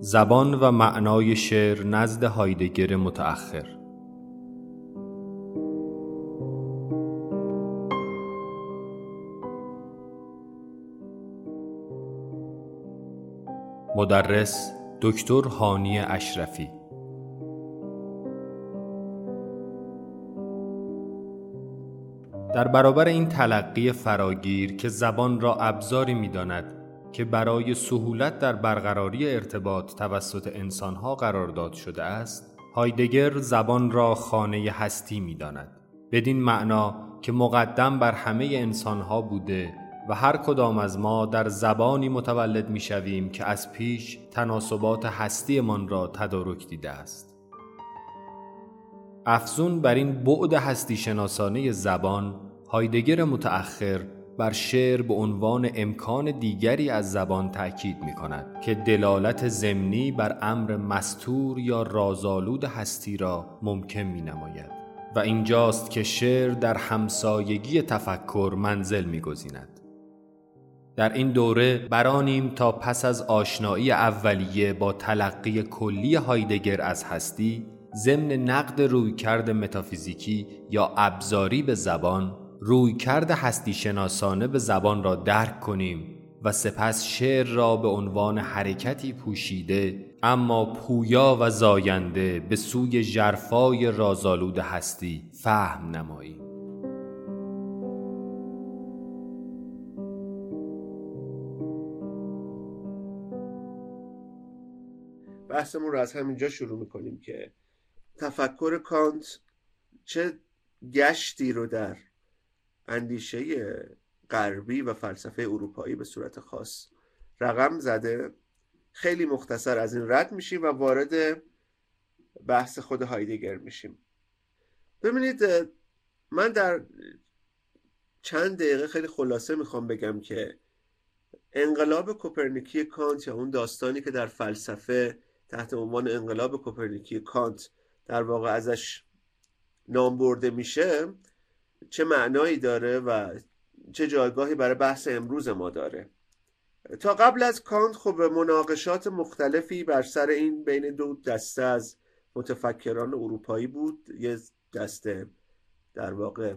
زبان و معنای شعر نزد هایدگر متأخر. مدرس دکتر هانی اشرفی. در برابر این تلقی فراگیر که زبان را ابزاری می‌داند که برای سهولت در برقراری ارتباط توسط انسانها قرار داد شده است هایدگر زبان را خانه هستی می داند. بدین معنا که مقدم بر همه انسانها بوده و هر کدام از ما در زبانی متولد می شویم که از پیش تناسبات هستیمان را تدارک دیده است. افزون بر این بعد هستی شناسانه زبان هایدگر متأخر بر شعر به عنوان امکان دیگری از زبان تأکید می کند که دلالت زمینی بر امر مستور یا رازآلود هستی را ممکن می نماید و اینجاست که شعر در همسایگی تفکر منزل می گذیند. در این دوره برانیم تا پس از آشنایی اولیه با تلقی کلی هایدگر از هستی ضمن نقد رویکرد متافیزیکی یا ابزاری به زبان روی کرد هستی شناسانه به زبان را درک کنیم و سپس شعر را به عنوان حرکتی پوشیده اما پویا و زاینده به سوی جرفای رازالود هستی فهم نماییم. بحثمون رو از همینجا شروع می‌کنیم که تفکر کانت چه گشتی رو در اندیشه غربی و فلسفه اروپایی به صورت خاص رقم زده. خیلی مختصر از این رد میشیم و وارد بحث خود هایدگر میشیم. ببینید من در چند دقیقه خیلی خلاصه می‌خوام بگم که انقلاب کوپرنیکی کانت یا اون داستانی که در فلسفه تحت عنوان انقلاب کوپرنیکی کانت در واقع ازش نام برده میشه چه معنایی داره و چه جایگاهی برای بحث امروز ما داره. تا قبل از کانت خب مناقشات مختلفی بر سر این بین دو دسته از متفکران اروپایی بود. یه دسته در واقع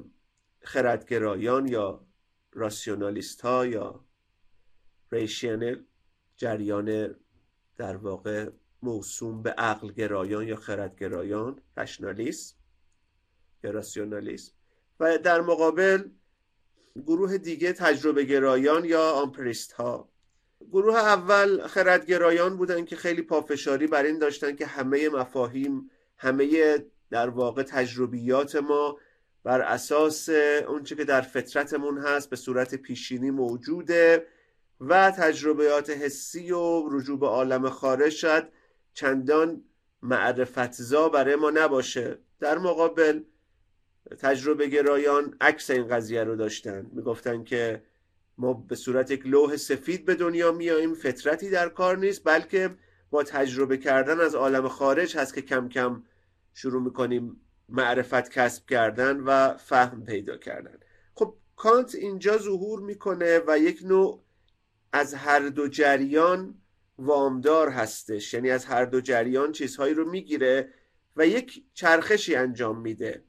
خردگرایان یا راسیونالیست ها یا ریشینل جریان در واقع موسوم به عقل گرایان یا خردگرایان رشنالیست یا راسیونالیست و در مقابل گروه دیگه تجربه گرایان یا آمپریست ها گروه اول خردگرایان بودن که خیلی پافشاری بر این داشتن که همه مفاهیم همه در واقع تجربیات ما بر اساس اونچه که در فطرتمون هست به صورت پیشینی موجوده و تجربیات حسی و رجوع به عالم خارج شد چندان معرفتزا برای ما نباشه. در مقابل تجربه گرایان عکس این قضیه رو داشتن. می‌گفتن که ما به صورت یک لوح سفید به دنیا میاییم فطرتی در کار نیست بلکه با تجربه کردن از عالم خارج هست که کم کم شروع می‌کنیم معرفت کسب کردن و فهم پیدا کردن. خب کانت اینجا ظهور می‌کنه و یک نوع از هر دو جریان وامدار هستش. یعنی از هر دو جریان چیزهایی رو می‌گیره و یک چرخشی انجام میده.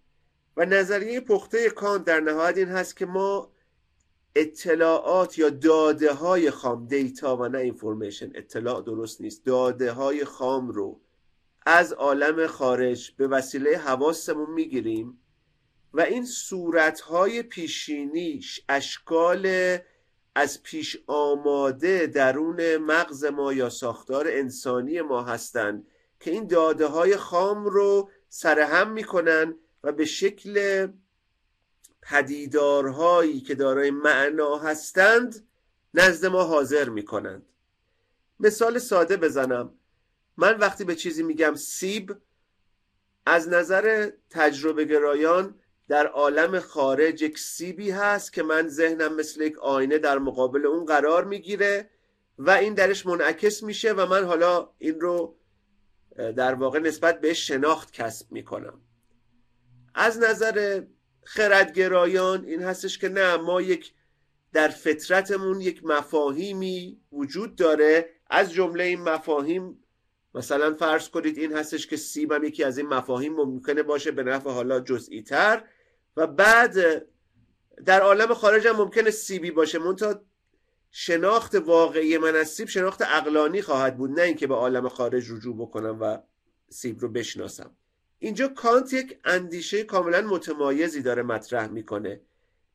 و نظریه پخته کانت در نهایت این هست که ما اطلاعات یا داده های خام دیتا و نه اینفورمیشن اطلاع درست نیست. داده های خام رو از عالم خارج به وسیله حواسمون می‌گیریم و این صورت های پیشینیش اشکال از پیش آماده درون مغز ما یا ساختار انسانی ما هستند که این داده های خام رو سرهم می‌کنن و به شکل پدیدارهایی که دارای معنا هستند نزد ما حاضر می کنند مثال ساده بزنم. من وقتی به چیزی میگم سیب از نظر تجربه گرایان در عالم خارج یک سیبی هست که من ذهنم مثل یک آینه در مقابل اون قرار می‌گیره و این درش منعکس میشه و من حالا این رو در واقع نسبت به شناخت کسب می‌کنم. از نظر خردگرایان این هستش که نه ما یک در فطرتمون یک مفاهیمی وجود داره. از جمله این مفاهیم مثلا فرض کنید این هستش که سیب هم یکی از این مفاهیم ممکنه باشه به نفع حالا جزئی تر و بعد در عالم خارج هم ممکنه سیبی باشه. منتها شناخت واقعی من از سیب شناخت اقلانی خواهد بود نه اینکه به عالم خارج رجوع بکنم و سیب رو بشناسم. اینجا کانت یک اندیشه کاملا متمایزی داره مطرح می‌کنه.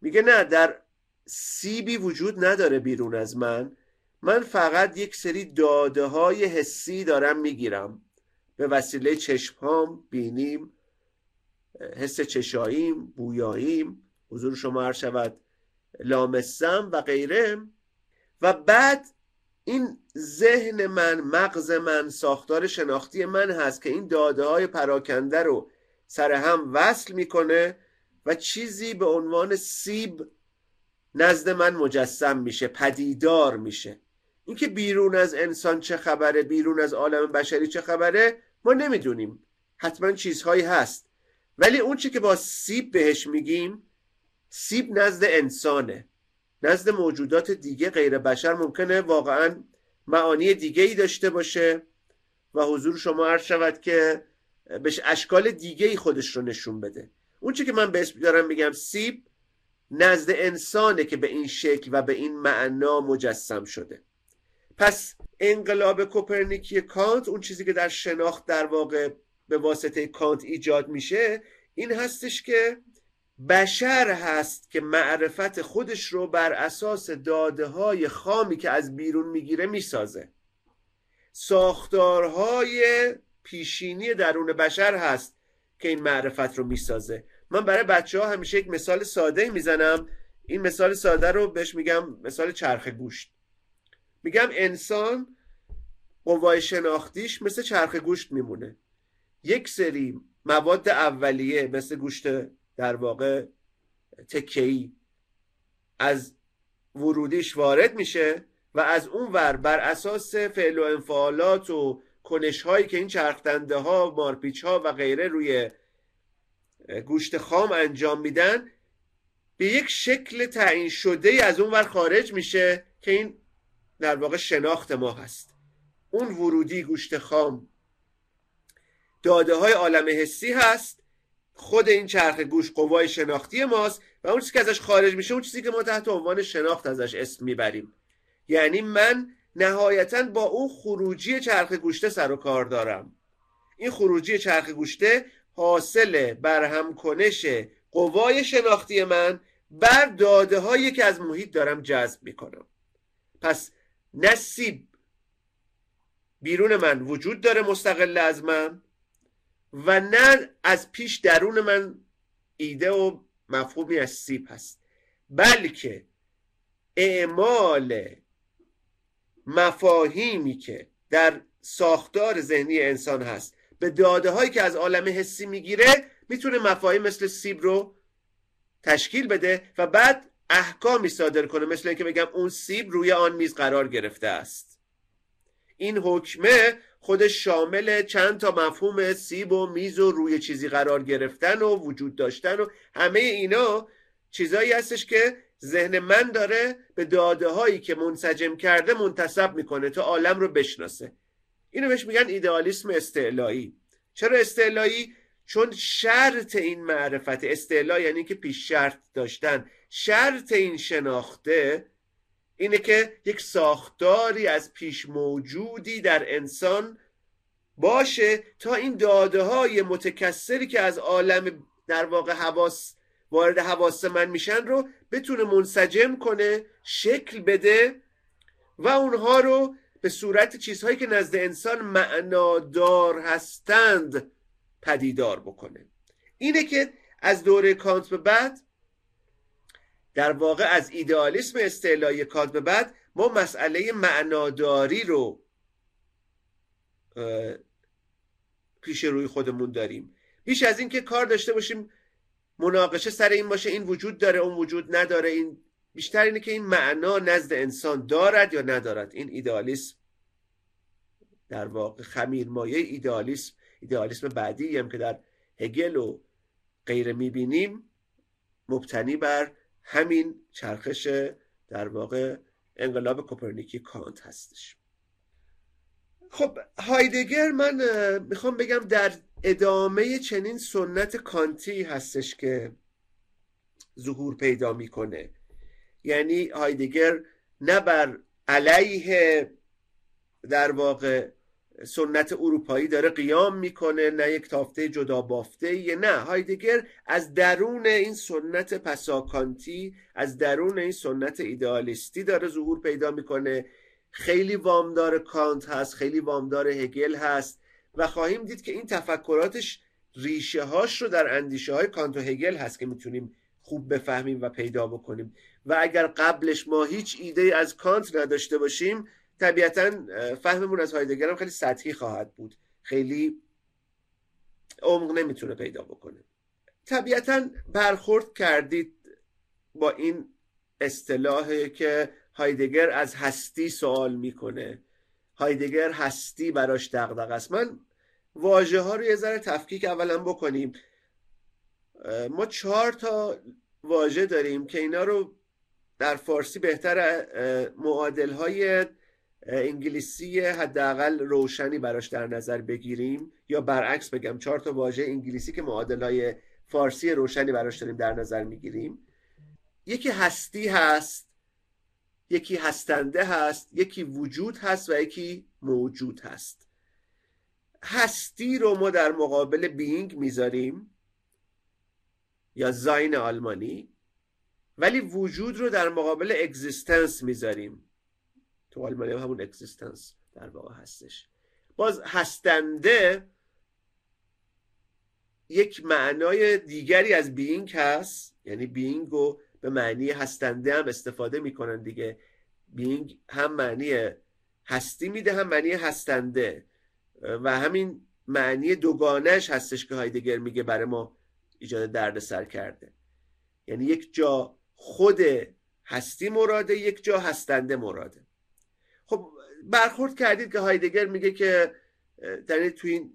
میگه نه در سیبی وجود نداره بیرون از من. من فقط یک سری داده های حسی دارم می‌گیرم. به وسیله چشمهام بینیم حس چشاییم بویاییم حضور شما هر شود لامسم و غیره. و بعد این ذهن من مغز من ساختار شناختی من هست که این داده های پراکنده رو سر هم وصل می‌کنه و چیزی به عنوان سیب نزد من مجسم میشه پدیدار میشه. اینکه بیرون از انسان چه خبره بیرون از عالم بشری چه خبره ما نمی‌دونیم. حتما چیزهایی هست. ولی اون چی که با سیب بهش میگیم سیب نزد انسانه. نزد موجودات دیگه غیر بشر ممکنه واقعا معانی دیگه ای داشته باشه و حضور شما عرض شود که بهش اشکال دیگه ای خودش رو نشون بده. اون چی که من بهش دارم میگم سیب نزد انسانه که به این شکل و به این معنا مجسم شده. پس انقلاب کوپرنیکی کانت اون چیزی که در شناخت در واقع به واسطه کانت ایجاد میشه این هستش که بشر هست که معرفت خودش رو بر اساس داده های خامی که از بیرون می‌گیره می‌سازه. ساختارهای پیشینی درون بشر هست که این معرفت رو می‌سازه. من برای بچه ها همیشه یک مثال ساده می‌زنم. این مثال ساده رو بهش میگم مثال چرخ گوشت. میگم انسان قوای شناختیش مثل چرخ گوشت میمونه. یک سری مواد اولیه مثل گوشت در واقع تکهی از ورودیش وارد میشه و از اون ور بر اساس فعل و انفعالات و کنش هایی که این چرخدنده ها مارپیچ ها و غیره روی گوشت خام انجام میدن به یک شکل تعیین شده از اون ور خارج میشه که این در واقع شناخت ما هست. اون ورودی گوشت خام داده های عالم حسی هست خود این چرخ گوش قوای شناختی ماست و اون چیزی که ازش خارج میشه اون چیزی که ما تحت عنوان شناخت ازش اسم می‌بریم. یعنی من نهایتا با اون خروجی چرخ گوشته سر و کار دارم. این خروجی چرخ گوشته حاصل برهم کنش قوای شناختی من بر داده هایی که از محیط دارم جذب می‌کنم. پس نصیب بیرون من وجود داره مستقل از من. و نه از پیش درون من ایده و مفهومی از سیب هست. بلکه اعمال مفاهیمی که در ساختار ذهنی انسان هست به داده هایی که از عالم حسی می‌گیره می‌تونه مفاهیم مثل سیب رو تشکیل بده و بعد احکامی صادر کنه. مثل اینکه بگم اون سیب روی آن میز قرار گرفته است. این حکمه خودش شامل چند تا مفهوم سیب و میز و روی چیزی قرار گرفتن و وجود داشتن و همه اینا چیزایی هستش که ذهن من داره به داده هایی که منسجم کرده منتصب می‌کنه تا عالم رو بشناسه. اینو بهش میگن ایدئالیسم استعلایی. چرا استعلایی؟ چون شرط این معرفت استعلا یعنی که پیش شرط داشتن. شرط این شناخته اینه که یک ساختاری از پیش موجودی در انسان باشه تا این داده های متکثری که از عالم در واقع حواس وارد حواس من میشن رو بتونه منسجم کنه شکل بده و اونها رو به صورت چیزهایی که نزد انسان معنادار هستند پدیدار بکنه. اینه که از دوره کانت به بعد در واقع از ایدئالیسم استعلای کانت به بعد ما مسئله معناداری رو پیش روی خودمون داریم. بیش از این که کار داشته باشیم مناقشه سر این باشه این وجود داره اون وجود نداره. این بیشتر اینه که این معنا نزد انسان دارد یا ندارد. این ایدئالیسم در واقع خمیر مایه ایدئالیسم ایدئالیسم بعدی هم که در هگل و غیره می‌بینیم مبتنی بر همین چرخش در واقع انقلاب کوپرنیکی کانت هستش. خب هایدگر من می‌خوام بگم در ادامه چنین سنت کانتی هستش که ظهور پیدا می‌کنه. یعنی هایدگر نه بر علیه در واقع سنت اروپایی داره قیام می‌کنه نه یک تافته جدا بافته یه نه. هایدگر از درون این سنت پساکانتی از درون این سنت ایدئالیستی داره ظهور پیدا می‌کنه. خیلی وامدار کانت هست خیلی وامدار هگل هست و خواهیم دید که این تفکراتش ریشه هاش رو در اندیشه های کانت و هگل هست که می‌تونیم خوب بفهمیم و پیدا بکنیم. و اگر قبلش ما هیچ ایده از کانت نداشته باشیم طبیعتا فهممون از هایدگر هم خیلی سطحی خواهد بود. خیلی عمق نمی‌تونه پیدا بکنه. طبیعتا برخورد کردید با این اصطلاحی که هایدگر از هستی سوال می‌کنه. هایدگر هستی براش دغدغه است. من واژه ها رو یه ذره تفکیک اولا بکنیم. ما چهار تا واژه داریم که اینا رو در فارسی بهتر معادل های انگلیسی حداقل روشنی براش در نظر بگیریم یا برعکس بگم چهار تا واژه انگلیسی که معادل های فارسی روشنی براش داریم در نظر می‌گیریم. یکی هستی هست یکی هستنده هست یکی وجود هست و یکی موجود هست. هستی رو ما در مقابل being می‌ذاریم یا Sein آلمانی ولی وجود رو در مقابل existence می‌ذاریم. تو آلمانی همون Existenz در واقع هستش. باز هستنده یک معنای دیگری از بینگ هست. یعنی بینگ رو به معنی هستنده هم استفاده می‌کنن دیگه. بینگ هم معنی هستی میده هم معنی هستنده. و همین معنی دوگانش هستش که هایدگر میگه برای ما ایجاد درد سر کرده. یعنی یک جا خود هستی مراده یک جا هستنده مراده. خب برخورد کردید که هایدگر میگه که در تو این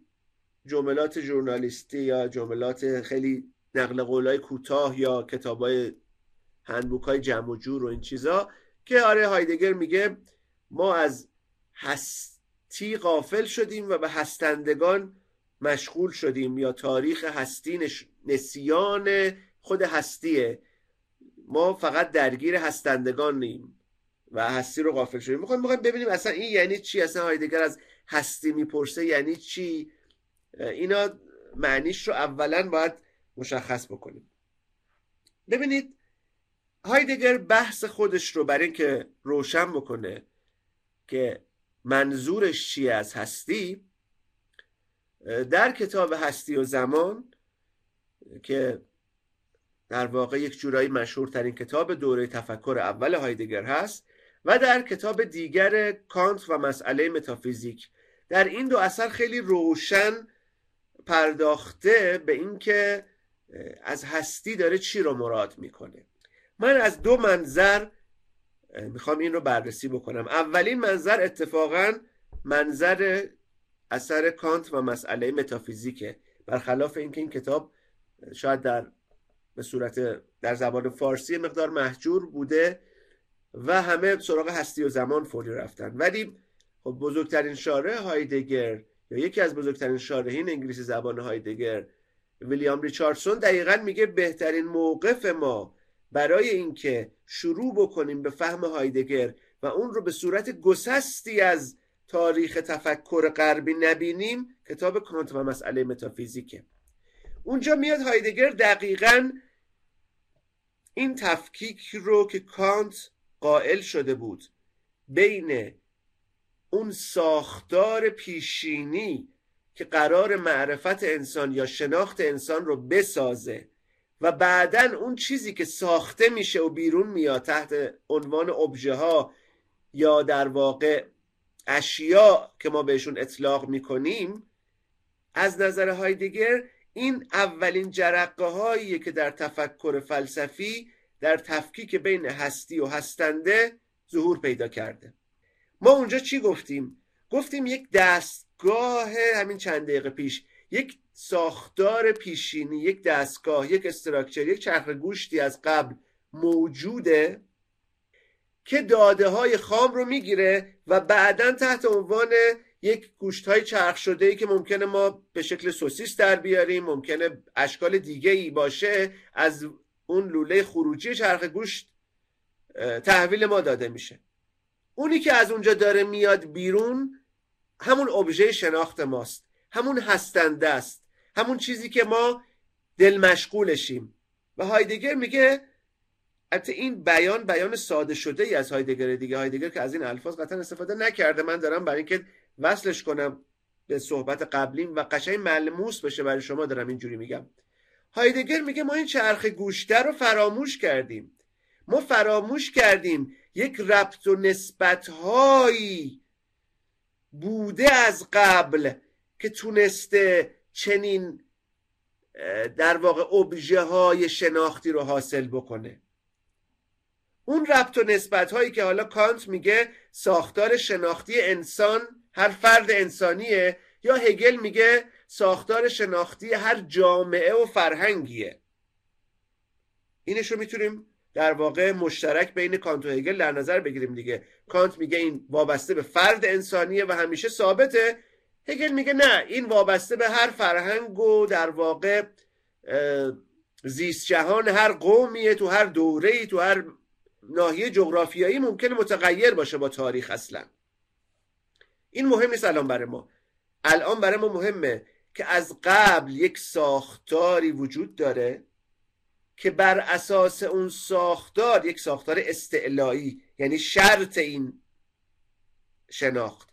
جملات ژورنالیستی یا جملات خیلی نقل قولای کوتاه یا کتابای هندبوک های جمع و جور و این چیزا که آره هایدگر میگه ما از هستی غافل شدیم و به هستندگان مشغول شدیم یا تاریخ هستی نسیان خود هستیه. ما فقط درگیر هستندگان نیم و هستی رو غافل شدیم. می‌خوایم می‌خوایم ببینیم اصلا این یعنی چی؟ اصلا هایدگر از هستی می‌پرسه یعنی چی؟ اینا معنیش رو اولا باید مشخص بکنیم. ببینید هایدگر بحث خودش رو برای اینکه روشن بکنه که منظورش چیه از هستی در کتاب هستی و زمان که در واقع یک جورایی مشهورترین کتاب دوره تفکر اول هایدگر هست و در کتاب دیگر کانت و مسئله متافیزیک. در این دو اثر خیلی روشن پرداخته به اینکه از هستی داره چی رو مراد می‌کنه. من از دو منظر می‌خوام این رو بررسی بکنم. اولین منظر اتفاقا منظر اثر کانت و مسئله متافیزیکه. برخلاف اینکه این کتاب شاید در به صورت در زبان فارسی مقدار محجور بوده و همه سراغ هستی و زمان فوری رفتن. ولی خب بزرگترین شارع هایدگر یا یکی از بزرگترین شارحین انگلیسی زبان هایدگر ویلیام ریچاردسون دقیقا میگه بهترین موقف ما برای اینکه شروع بکنیم به فهم هایدگر و اون رو به صورت گسستی از تاریخ تفکر غربی نبینیم کتاب کانت و مسئله متافیزیکه. اونجا میاد هایدگر دقیقا این تفکیک رو که کانت قائل شده بود بین اون ساختار پیشینی که قرار معرفت انسان یا شناخت انسان رو بسازه و بعدا اون چیزی که ساخته میشه و بیرون میاد تحت عنوان ابژه ها یا در واقع اشیا که ما بهشون اطلاق می‌کنیم از نظر هایدگر این اولین جرقه هایی که در تفکر فلسفی در تفکیک بین هستی و هستنده ظهور پیدا کرده ما اونجا چی گفتیم؟ گفتیم یک دستگاه همین چند دقیقه پیش یک ساختار پیشینی یک دستگاه یک استراکچر یک چرخ گوشتی از قبل موجوده که داده های خام رو می‌گیره و بعدا تحت عنوان یک گوشت های چرخ شده ای که ممکنه ما به شکل سوسیس در بیاریم ممکنه اشکال دیگه ای باشه از اون لوله خروجی چرخ گوشت تحویل ما داده میشه. اونی که از اونجا داره میاد بیرون همون ابژه شناخت ماست همون هستنده است همون چیزی که ما دل مشغولشیم. و هایدگر میگه البته این بیان بیان ساده شده ای از هایدگر دیگه. هایدگر که از این الفاظ قطعا استفاده نکرده. من دارم برای اینکه وصلش کنم به صحبت قبلیم و قشنگ ملموس بشه برای شما دارم اینجوری میگم. هایدگر میگه ما این چرخ گوشته رو فراموش کردیم. ما فراموش کردیم یک ربط و نسبت هایی بوده از قبل که تونسته چنین در واقع ابژه های شناختی رو حاصل بکنه. اون ربط و نسبت هایی که حالا کانت میگه ساختار شناختی انسان هر فرد انسانیه یا هگل میگه ساختار شناختی هر جامعه و فرهنگیه. اینش رو می‌تونیم در واقع مشترک بین کانت و هگل در نظر بگیریم دیگه. کانت میگه این وابسته به فرد انسانیه و همیشه ثابته. هگل میگه نه این وابسته به هر فرهنگ و در واقع زیست جهان هر قومیه تو هر دوره تو هر ناحیه جغرافیایی ممکنه متغیر باشه با تاریخ اصلا. این مهم نیست الان برای ما. الان برای ما مهمه. که از قبل یک ساختاری وجود داره که بر اساس اون ساختار یک ساختار استعلایی یعنی شرط این شناخت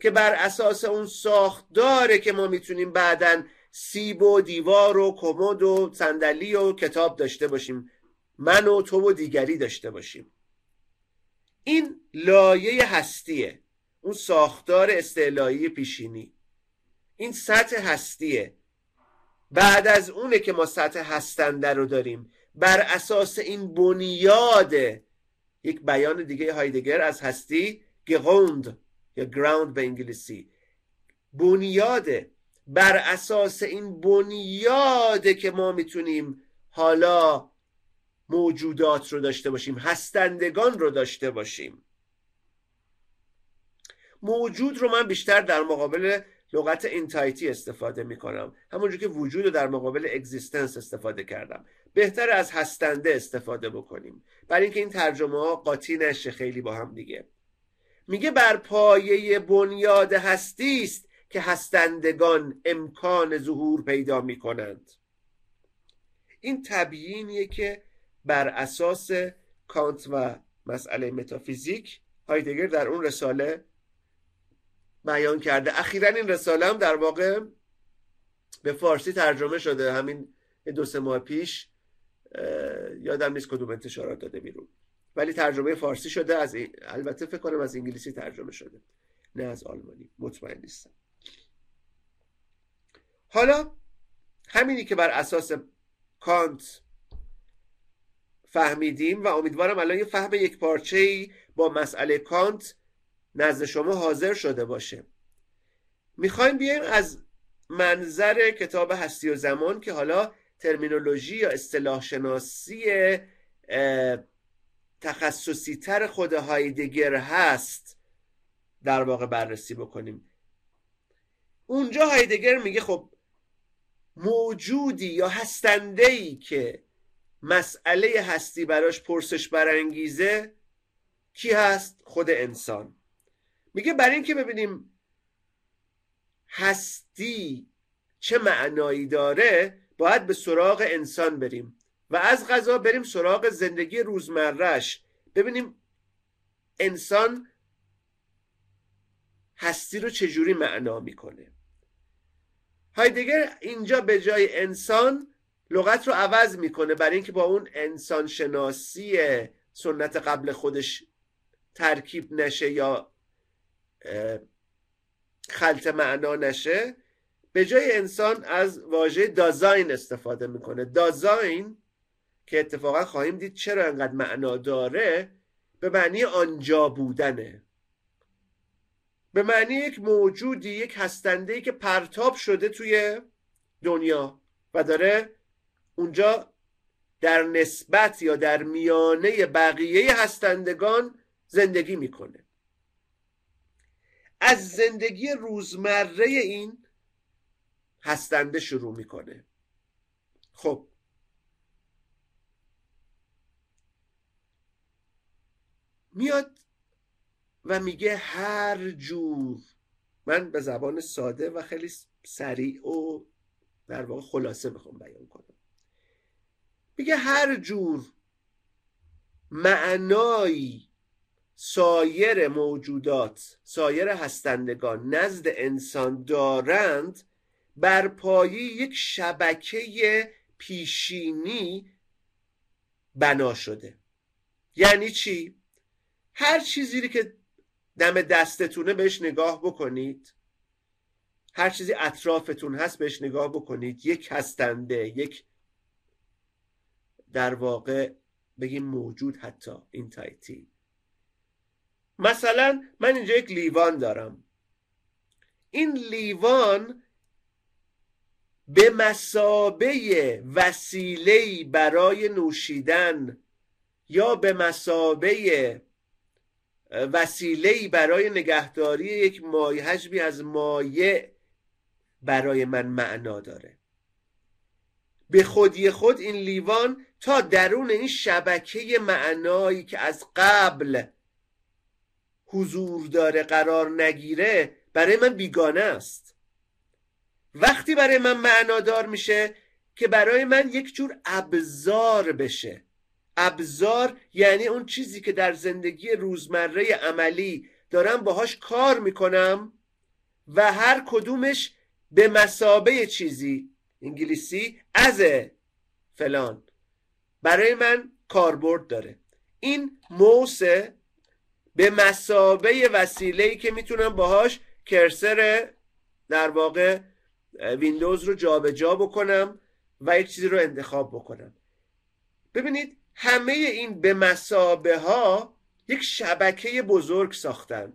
که بر اساس اون ساختاره که ما می‌تونیم بعدا سیب و دیوار و کمد و صندلی و کتاب داشته باشیم من و تو و دیگری داشته باشیم. این لایه هستیه اون ساختار استعلایی پیشینی. این سطح هستیه. بعد از اونه که ما سطح هستنده رو داریم. بر اساس این بنیاد یک بیان دیگه هایدگر از هستی گروند یا گراوند به انگلیسی. بنیاده بر اساس این بنیاده که ما می‌تونیم حالا موجودات رو داشته باشیم هستندگان رو داشته باشیم. موجود رو من بیشتر در مقابل لغت انتایتی استفاده می‌کنم. همونجور که وجود رو در مقابل اگزیستنس استفاده کردم. بهتر از هستنده استفاده بکنیم. برای اینکه این ترجمه ها قاطی نشه خیلی با هم دیگه. میگه بر پایه بنیاد هستی است که هستندگان امکان ظهور پیدا می‌کنند. این تبیینیه که بر اساس کانت و مسئله متافیزیک هایدگر در اون رساله بیان کرده. اخیرا این رساله هم در واقع به فارسی ترجمه شده. همین دو سه ماه پیش یادم نیست کدوم انتشارات داده بیرون. ولی ترجمه فارسی شده. از البته فکر کنم از انگلیسی ترجمه شده. نه از آلمانی. مطمئن نیستم. حالا همینی که بر اساس کانت فهمیدیم و امیدوارم الان یه فهم یک پارچه ای با مسئله کانت نزد شما حاضر شده باشه. می‌خوایم بیایم از منظر کتاب هستی و زمان که حالا ترمینولوژی یا اصطلاح شناسی تخصصی تر خود هایدگر هست در واقع بررسی بکنیم. اونجا هایدگر میگه خب موجودی یا هستنده ای که مسئله هستی براش پرسش برانگیزه کی هست؟ خود انسان. میگه برای اینکه ببینیم هستی چه معنایی داره باید به سراغ انسان بریم و از غذا بریم سراغ زندگی روزمرهش ببینیم انسان هستی رو چجوری معنا می‌کنه. هایدگر اینجا به جای انسان لغت رو عوض می‌کنه برای اینکه با اون انسان شناسی سنت قبل خودش ترکیب نشه یا خلط معنا نشه به جای انسان از واژه دازاین استفاده می‌کنه. دازاین که اتفاقا خواهیم دید چرا انقدر معنا داره به معنی آنجا بودنه. به معنی یک موجودی یک هستنده که پرتاب شده توی دنیا و داره اونجا در نسبت یا در میانه بقیه هستندگان زندگی می‌کنه. از زندگی روزمره این هستنده شروع می‌کنه. خب. میاد و میگه هر جور. من به زبان ساده و خیلی سریع و در واقع خلاصه می‌خوام بیان کنم. میگه هر جور معنایی سایر موجودات سایر هستندگان نزد انسان دارند بر پایه یک شبکه پیشینی بنا شده. یعنی چی؟ هر چیزی که دم دستتونه بهش نگاه بکنید هر چیزی اطرافتون هست بهش نگاه بکنید یک هستنده یک در واقع بگیم موجود حتی این تایتی مثلا من اینجا یک لیوان دارم. این لیوان به مسابه وسیله برای نوشیدن یا به مسابه وسیله برای نگهداری یک مایه حجمی از مایع برای من معنا داره. به خودی خود این لیوان تا درون این شبکه معنایی که از قبل حضور داره قرار نگیره برای من بیگانه است. وقتی برای من معنادار میشه که برای من یک جور ابزار بشه. ابزار یعنی اون چیزی که در زندگی روزمره عملی دارم باهاش کار می‌کنم و هر کدومش به مسابه چیزی انگلیسی از فلان برای من کاربرد داره. این موسه به مسابه وسیله که می‌تونم باهاش کرسر در واقع ویندوز رو جابجا جا بکنم و یک چیزی رو انتخاب بکنم. ببینید همه این به مسابه ها یک شبکه بزرگ ساختن.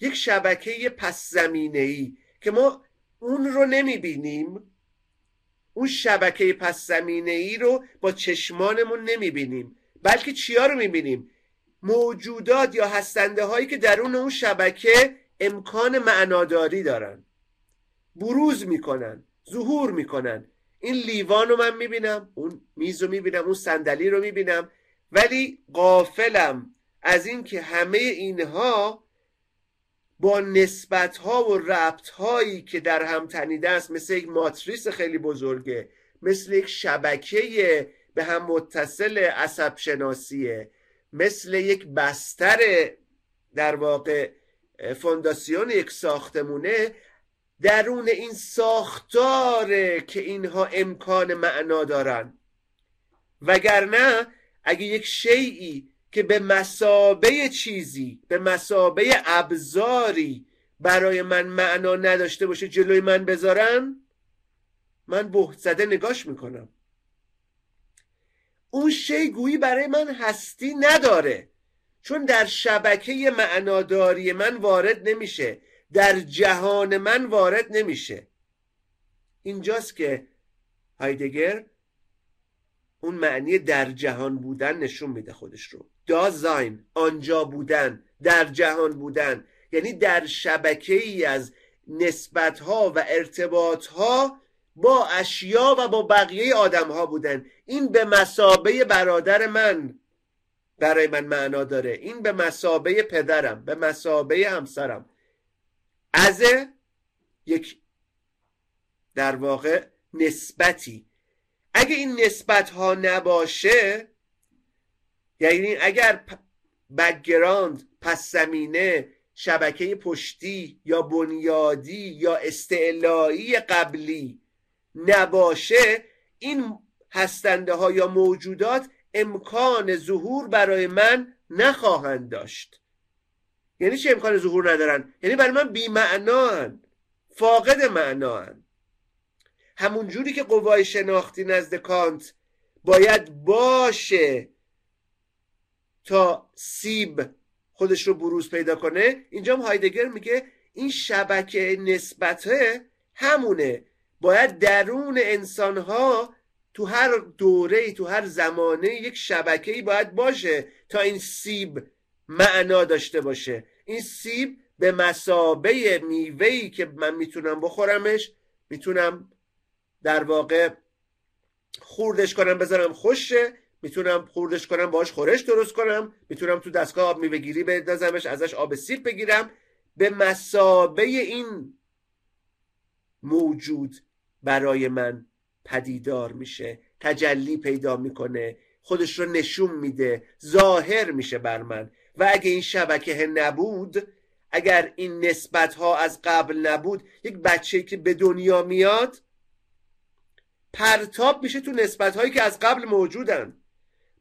یک شبکه پس زمینه ای که ما اون رو نمی‌بینیم. اون شبکه پس زمینه ای رو با چشمانمون نمی‌بینیم. بلکه چیا رو می‌بینیم؟ موجودات یا هستنده هایی که درون اون شبکه امکان معناداری دارن. بروز می‌کنن ظهور می‌کنن. این لیوان رو من می‌بینم اون میز رو می‌بینم اون صندلی رو می‌بینم. ولی قافلم از اینکه همه اینها با نسبت ها و ربط هایی که در هم تنیده است مثل یک ماتریس خیلی بزرگه مثل یک شبکه به هم متصل عصب شناسیه مثل یک بستر در واقع فونداسیون یک ساختمونه درون این ساختاره که اینها امکان معنا دارن. وگرنه اگه یک شیعی که به مسابه چیزی به مسابه ابزاری برای من معنا نداشته باشه جلوی من بذارن من بهت زده نگاش می‌کنم. اون شی گویی برای من هستی نداره. چون در شبکه معناداری من وارد نمیشه. در جهان من وارد نمیشه. اینجاست که هایدگر اون معنی در جهان بودن نشون میده خودش رو. دازاین آنجا بودن در جهان بودن. یعنی در شبکه ای از نسبت ها و ارتباط ها با اشیا و با بقیه آدم ها بودن. این به مسابه برادر من برای من معنا داره. این به مسابه پدرم به مسابه همسرم. از یک در واقع نسبتی. اگه این نسبت ها نباشه یعنی اگر بکگراند پس زمینه شبکه پشتی یا بنیادی یا استعلایی قبلی نباشه این هستنده ها یا موجودات امکان ظهور برای من نخواهند داشت. یعنی چه امکان ظهور ندارن؟ یعنی برای من بیمعنان فاقد معنان همون جوری که قوای شناختی نزد کانت باید باشه تا سیب خودش رو بروز پیدا کنه اینجا هایدگر میگه این شبکه نسبته همونه. باید درون انسان ها تو هر دوره تو هر زمانه یک شبکه‌ای باید باشه تا این سیب معنا داشته باشه. این سیب به مسابه میوهی که من می‌تونم بخورمش می‌تونم در واقع خوردش کنم بذارم خوشه می‌تونم خوردش کنم باش خورش درست کنم می‌تونم تو دستگاه آب میوه گیری بندازمش ازش آب سیب بگیرم. به مسابه این موجود برای من پدیدار میشه تجلی پیدا می‌کنه خودش رو نشون میده ظاهر میشه بر من. و اگه این شبکه نبود اگر این نسبت ها از قبل نبود یک بچه که به دنیا میاد پرتاب میشه تو نسبت هایی که از قبل موجودن.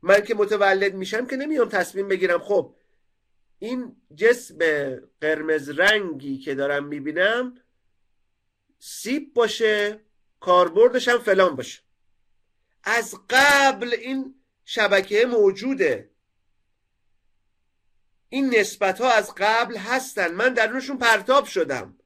من که متولد میشم که نمیام تصمیم بگیرم. خب این جسم قرمز رنگی که دارم می‌بینم سیب باشه کاربردش هم فلان باشه. از قبل این شبکه موجوده. این نسبت ها از قبل هستن. من درونشون پرتاب شدم.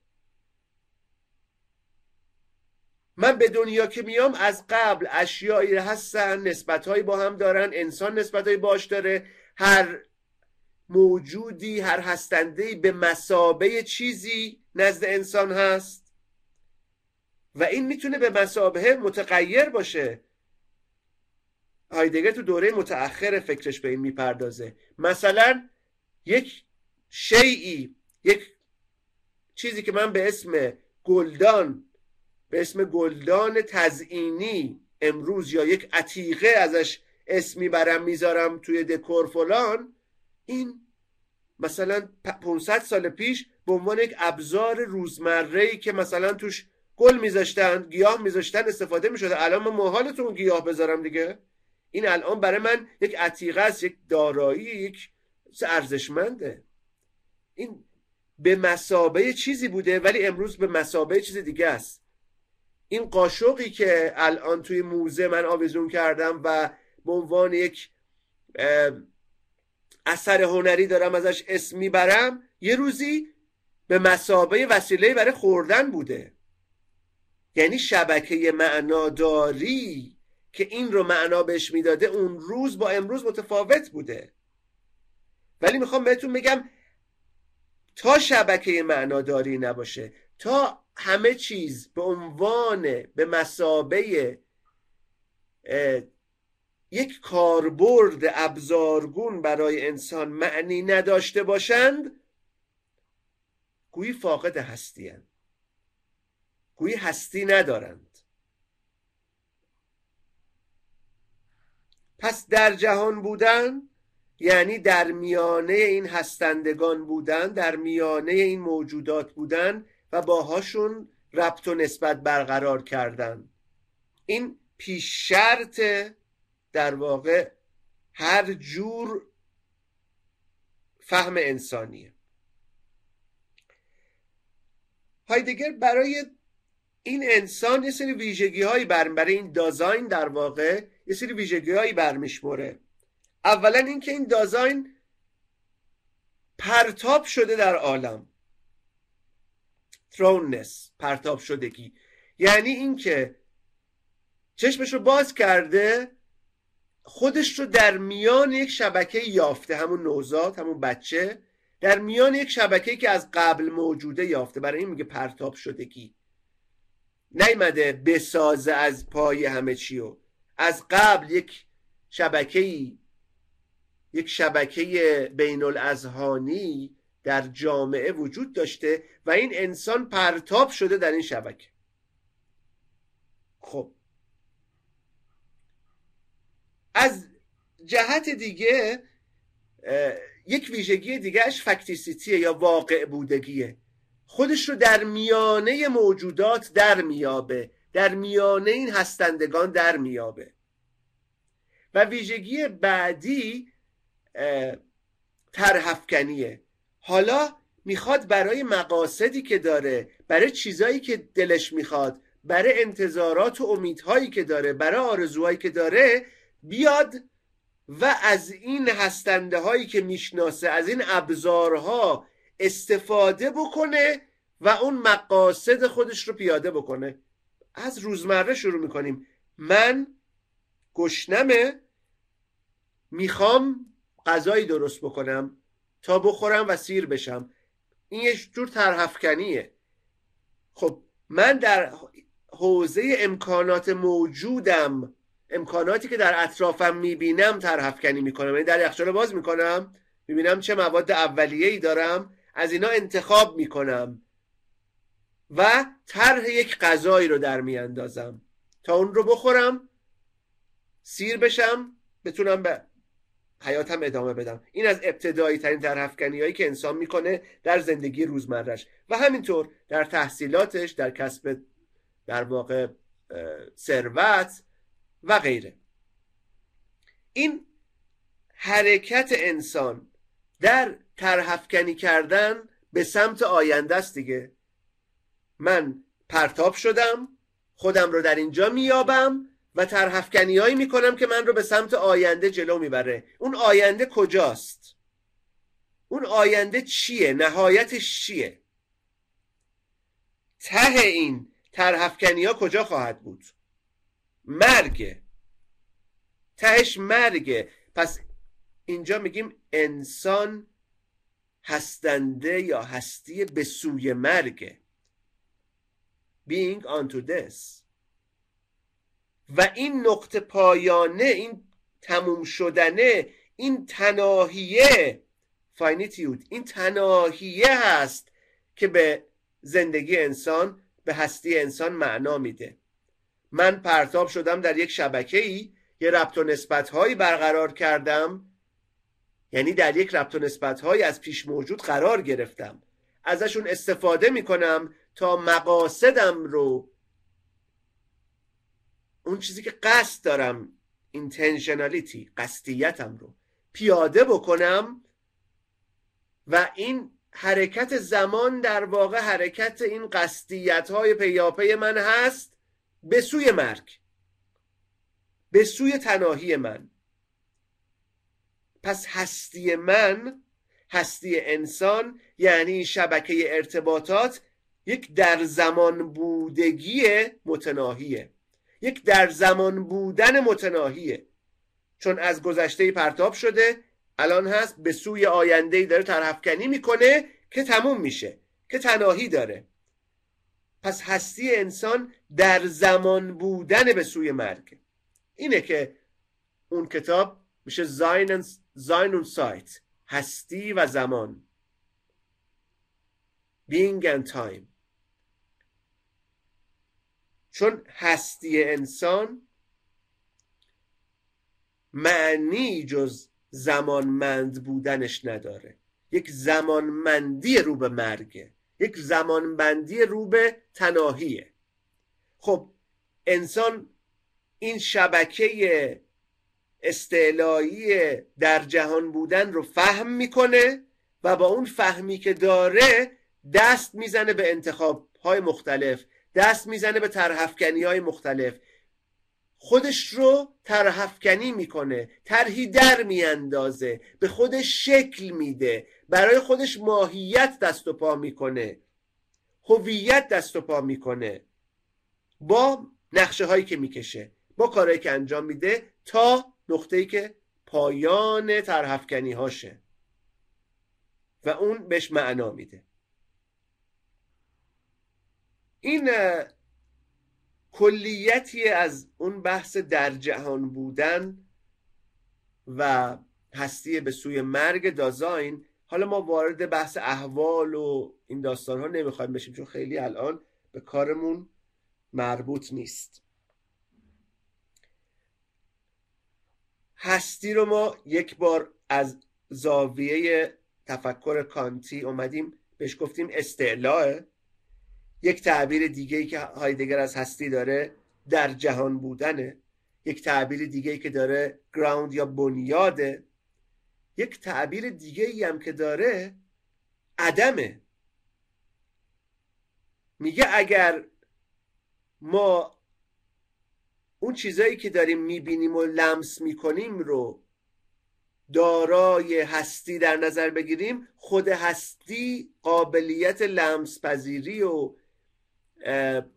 من به دنیا که میام از قبل اشیایی هستن نسبت هایی با هم دارن انسان نسبت هایی باش داره. هر موجودی هر هستنده به مسابه چیزی نزد انسان هست. و این می‌تونه به مسابه متغیر باشه. هایدگر تو دوره متأخر فکرش به این می‌پردازه. مثلا یک شیعی یک چیزی که من به اسم گلدان به اسم گلدان تزئینی امروز یا یک عتیقه ازش اسمی برم می‌ذارم توی دکور فلان این مثلا 500 سال پیش به عنوان یک ابزار روزمره که مثلا توش گل میذاشتن گیاه میذاشتن استفاده می‌شده. الان من محالتون گیاه بذارم دیگه. این الان برای من یک عتیقه است یک دارایی یک ارزشمنده. این به مسابه چیزی بوده ولی امروز به مسابه چیز دیگه است. این قاشقی که الان توی موزه من آویزون کردم و به عنوان یک اثر هنری دارم ازش اسم می‌برم یه روزی به مسابه وسیله برای خوردن بوده. یعنی شبکه معناداری که این رو معنا بهش می‌داده اون روز با امروز متفاوت بوده. ولی می‌خوام بهتون بگم تا شبکه معناداری نباشه تا همه چیز به عنوان به مسابه یک کاربرد ابزارگون برای انسان معنی نداشته باشند گویی فاقد هستی گویی هستی ندارند. پس در جهان بودن یعنی در میانه این هستندگان بودن در میانه این موجودات بودن و باهاشون ربط و نسبت برقرار کردن. این پیش شرط در واقع هر جور فهم انسانیه. هایدگر برای این انسان یه سری ویژگی هایی برای این دازاین در واقع یه سری ویژگی هایی برمیشموره. اولا اینکه این دازاین پرتاب شده در عالم. تروننس پرتاب شدگی. یعنی اینکه چشمش رو باز کرده خودش رو در میان یک شبکه یافته همون نوزاد همون بچه در میان یک شبکه که از قبل موجوده یافته. برای این میگه پرتاب شدگی. نیمده بسازه از پای همه چیو. از قبل یک شبکه یک شبکه بین الازهانی در جامعه وجود داشته و این انسان پرتاب شده در این شبکه. خب. از جهت دیگه یک ویژگی دیگهش فکتیسیتیه یا واقع بودگیه. خودش رو در میانه موجودات در میابه. در میانه این هستندگان در میابه. و ویژگی بعدی ترهفکنیه حالا می‌خواد برای مقاصدی که داره برای چیزایی که دلش می‌خواد برای انتظارات و امیدهایی که داره برای آرزوهایی که داره بیاد و از این هستنده هایی که می‌شناسه از این ابزارها استفاده بکنه و اون مقاصد خودش رو پیاده بکنه. از روزمره شروع می‌کنیم. من گشنمه می‌خوام غذایی درست بکنم تا بخورم و سیر بشم. این یه جور ترهفکنیه خب من در حوزه امکانات موجودم. امکاناتی که در اطرافم می‌بینم ترهفکنی می‌کنم. یعنی در یخچال باز می‌کنم می‌بینم چه مواد اولیه ای دارم از اینا انتخاب می‌کنم و طرح یک غذایی رو در میاندازم. تا اون رو بخورم سیر بشم بتونم به حیاتم ادامه بدم. این از ابتدایی ترین ترهفکنی هایی که انسان می‌کنه در زندگی روزمرش و همینطور در تحصیلاتش در کسب در واقع ثروت و غیره. این حرکت انسان در ترهفکنی کردن به سمت آینده است دیگه. من پرتاب شدم خودم رو در اینجا میابم و ترهفکنی هایی می‌کنم که من رو به سمت آینده جلو می‌بره. اون آینده کجاست؟ اون آینده چیه؟ نهایتش چیه؟ ته این ترهفکنی ها کجا خواهد بود؟ مرگ تهش مرگه. پس اینجا میگیم انسان هستنده یا هستی به سوی مرگه being unto this. و این نقطه پایانه این تموم شدنه این تناهیه فاینیتیود این تناهیه هست که به زندگی انسان به هستی انسان معنا میده. من پرتاب شدم در یک شبکه ای یه ربط و نسبت هایی برقرار کردم یعنی در یک ربط و نسبت هایی از پیش موجود قرار گرفتم. ازشون استفاده می‌کنم تا مقاصدم رو اون چیزی که قصد دارم اینتنشنالیتی قصدیتم رو پیاده بکنم و این حرکت زمان در واقع حرکت این قصدیت های پیاپی من هست به سوی مرگ به سوی تناهی من. پس هستی من هستی انسان یعنی شبکه ارتباطات یک در زمان بودگی متناهیه. یک در زمان بودن متناهیه. چون از گذشته پرتاب شده الان هست به سوی آینده داره ترهفکنی می‌کنه که تموم میشه که تناهی داره. پس هستی انسان در زمان بودن به سوی مرگ. اینه که اون کتاب میشه زاین سایت هستی و زمان. Being and time. چون هستی انسان معنی جز زمانمند بودنش نداره. یک زمانمندی رو به مرگه. یک زمانبندی رو به تناهیه. خب انسان این شبکه استعلایی در جهان بودن رو فهم می‌کنه و با اون فهمی که داره دست می‌زنه به انتخاب های مختلف دست می‌زنه به ترهفکنی های مختلف. خودش رو ترهفکنی می‌کنه طرحی در میاندازه به خودش شکل میده برای خودش ماهیت دست و پا می‌کنه هویت دست و پا می‌کنه. با نقشه هایی که می‌کشه با کارهایی که انجام میده تا نقطه‌ای که پایان ترهفکنی هاشه و اون بهش معنا میده. این کلیتی از اون بحث در جهان بودن و هستی به سوی مرگ دازاین حالا ما وارد بحث احوال و این داستان ها نمی‌خوایم بشیم چون خیلی الان به کارمون مربوط نیست. هستی رو ما یک بار از زاویه تفکر کانتی اومدیم بهش گفتیم استعلاه یک تعبیر دیگه ای که هایدگر از هستی داره در جهان بودنه. یک تعبیر دیگه ای که داره گراوند یا بنیاده. یک تعبیر دیگه ای هم که داره عدمه. میگه اگر ما اون چیزایی که داریم می‌بینیم و لمس می‌کنیم رو دارای هستی در نظر بگیریم خود هستی قابلیت لمس پذیری و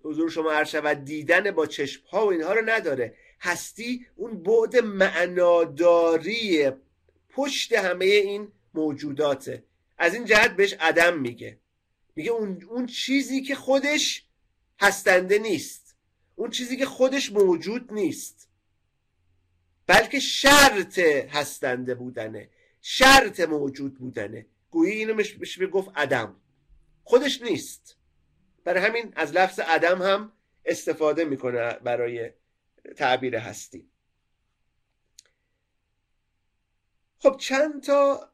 حضور شما هر شود دیدن با چشم ها و اینها رو نداره. هستی اون بعد معناداری پشت همه این موجوداته. از این جهت بهش عدم میگه. میگه اون, اون چیزی که خودش هستنده نیست. اون چیزی که خودش موجود نیست. بلکه شرط هستنده بودنه. شرط موجود بودنه. گویی اینو میشه گفت عدم. خودش نیست. برای همین از لفظ عدم هم استفاده می‌کنه برای تعبیر هستی. خب چند تا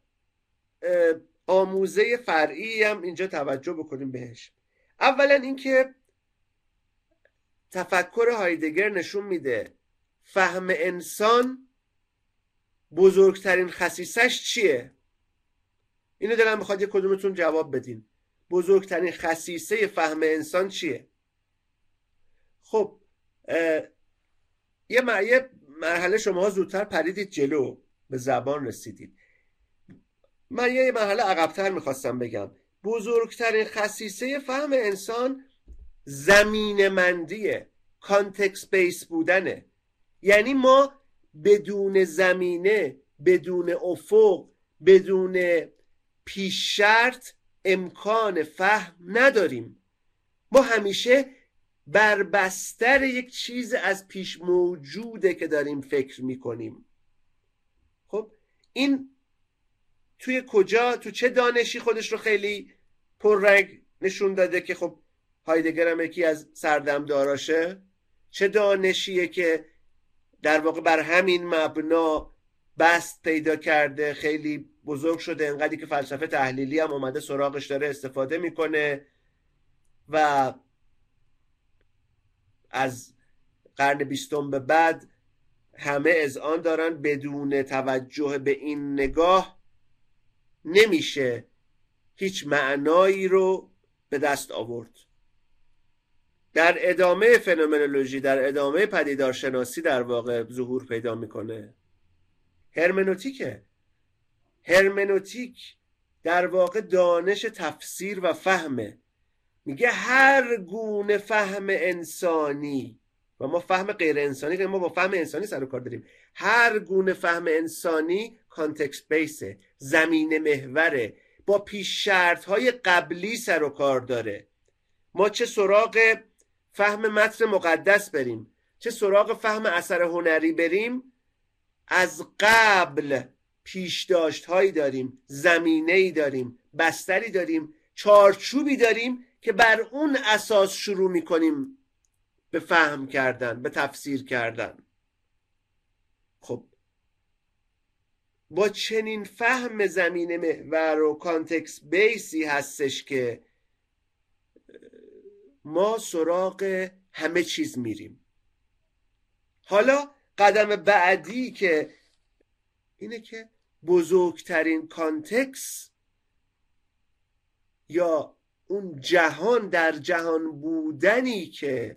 آموزه فرعی هم اینجا توجه بکنیم بهش. اولا اینکه تفکر هایدگر نشون میده. فهم انسان بزرگترین خصیصش چیه؟ اینو دلم می‌خواد یه کدومتون جواب بدین. بزرگترین خصیصه فهم انسان چیه؟ خب یه مرحله شما زودتر پریدید جلو. به زبان رسیدید. من یه مرحله عقبتر می‌خواستم بگم. بزرگترین خصیصه فهم انسان زمین مندیه کانتکس بیس بودنه. یعنی ما بدون زمینه بدون افق بدون پیش شرط امکان فهم نداریم. ما همیشه بر بستر یک چیز از پیش موجوده که داریم فکر می‌کنیم. خب این توی کجا تو چه دانشی خودش رو خیلی پررنگ نشون داده که خب هایدگر هم یکی از سردمداراشه. چه دانشیه که در واقع بر همین مبنا بست پیدا کرده خیلی بزرگ شده انقدری که فلسفه تحلیلی هم اومده سراغش داره استفاده می‌کنه و از قرن بیستم به بعد همه از آن دارن بدون توجه به این نگاه نمیشه هیچ معنایی رو به دست آورد. در ادامه فنومنولوژی در ادامه پدیدارشناسی در واقع ظهور پیدا می‌کنه. هرمنوتیکه. هرمنوتیک در واقع دانش تفسیر و فهمه. میگه هر گونه فهم انسانی و ما فهم غیر انسانی که ما با فهم انسانی سر و کار داریم. هر گونه فهم انسانی کانتکست بیسه زمین محوره با پیش شرط های قبلی سر و کار داره. ما چه سراغ فهم متن مقدس بریم. چه سراغ فهم اثر هنری بریم؟ از قبل پیش داشت هایی داریم زمینه ای داریم بستری داریم چارچوبی داریم که بر اون اساس شروع می‌کنیم به فهم کردن به تفسیر کردن. خب. با چنین فهم زمین محور و کانتکس بیسی هستش که ما سراغ همه چیز میریم. حالا قدم بعدی که اینه که بزرگترین کانتکس یا اون جهان در جهان بودنی که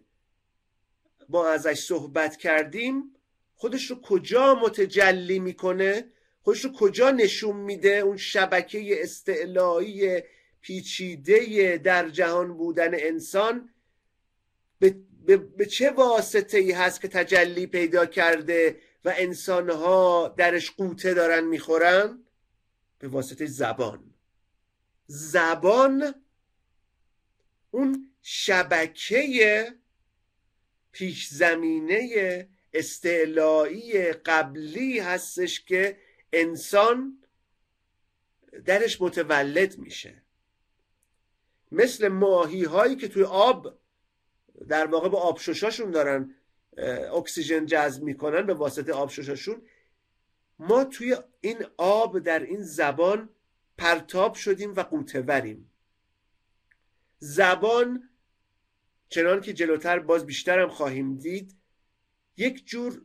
ما ازش صحبت کردیم خودش رو کجا متجلی می‌کنه؟ خودش رو کجا نشون میده؟ اون شبکه استعلایی پیچیده در جهان بودن انسان به, به, به چه واسطه ای هست که تجلی پیدا کرده و انسانها درش قوطه دارن می‌خورن؟ به واسطه زبان. زبان اون شبکه پیش زمینه استعلایی قبلی هستش که انسان درش متولد میشه. مثل ماهی هایی که توی آب در واقع با آبشوشاشون دارن اکسیژن جذب می‌کنن به واسطه آبشوشاشون. ما توی این آب در این زبان پرتاب شدیم و قوتوریم. زبان چنان که جلوتر باز بیشتر هم خواهیم دید یک جور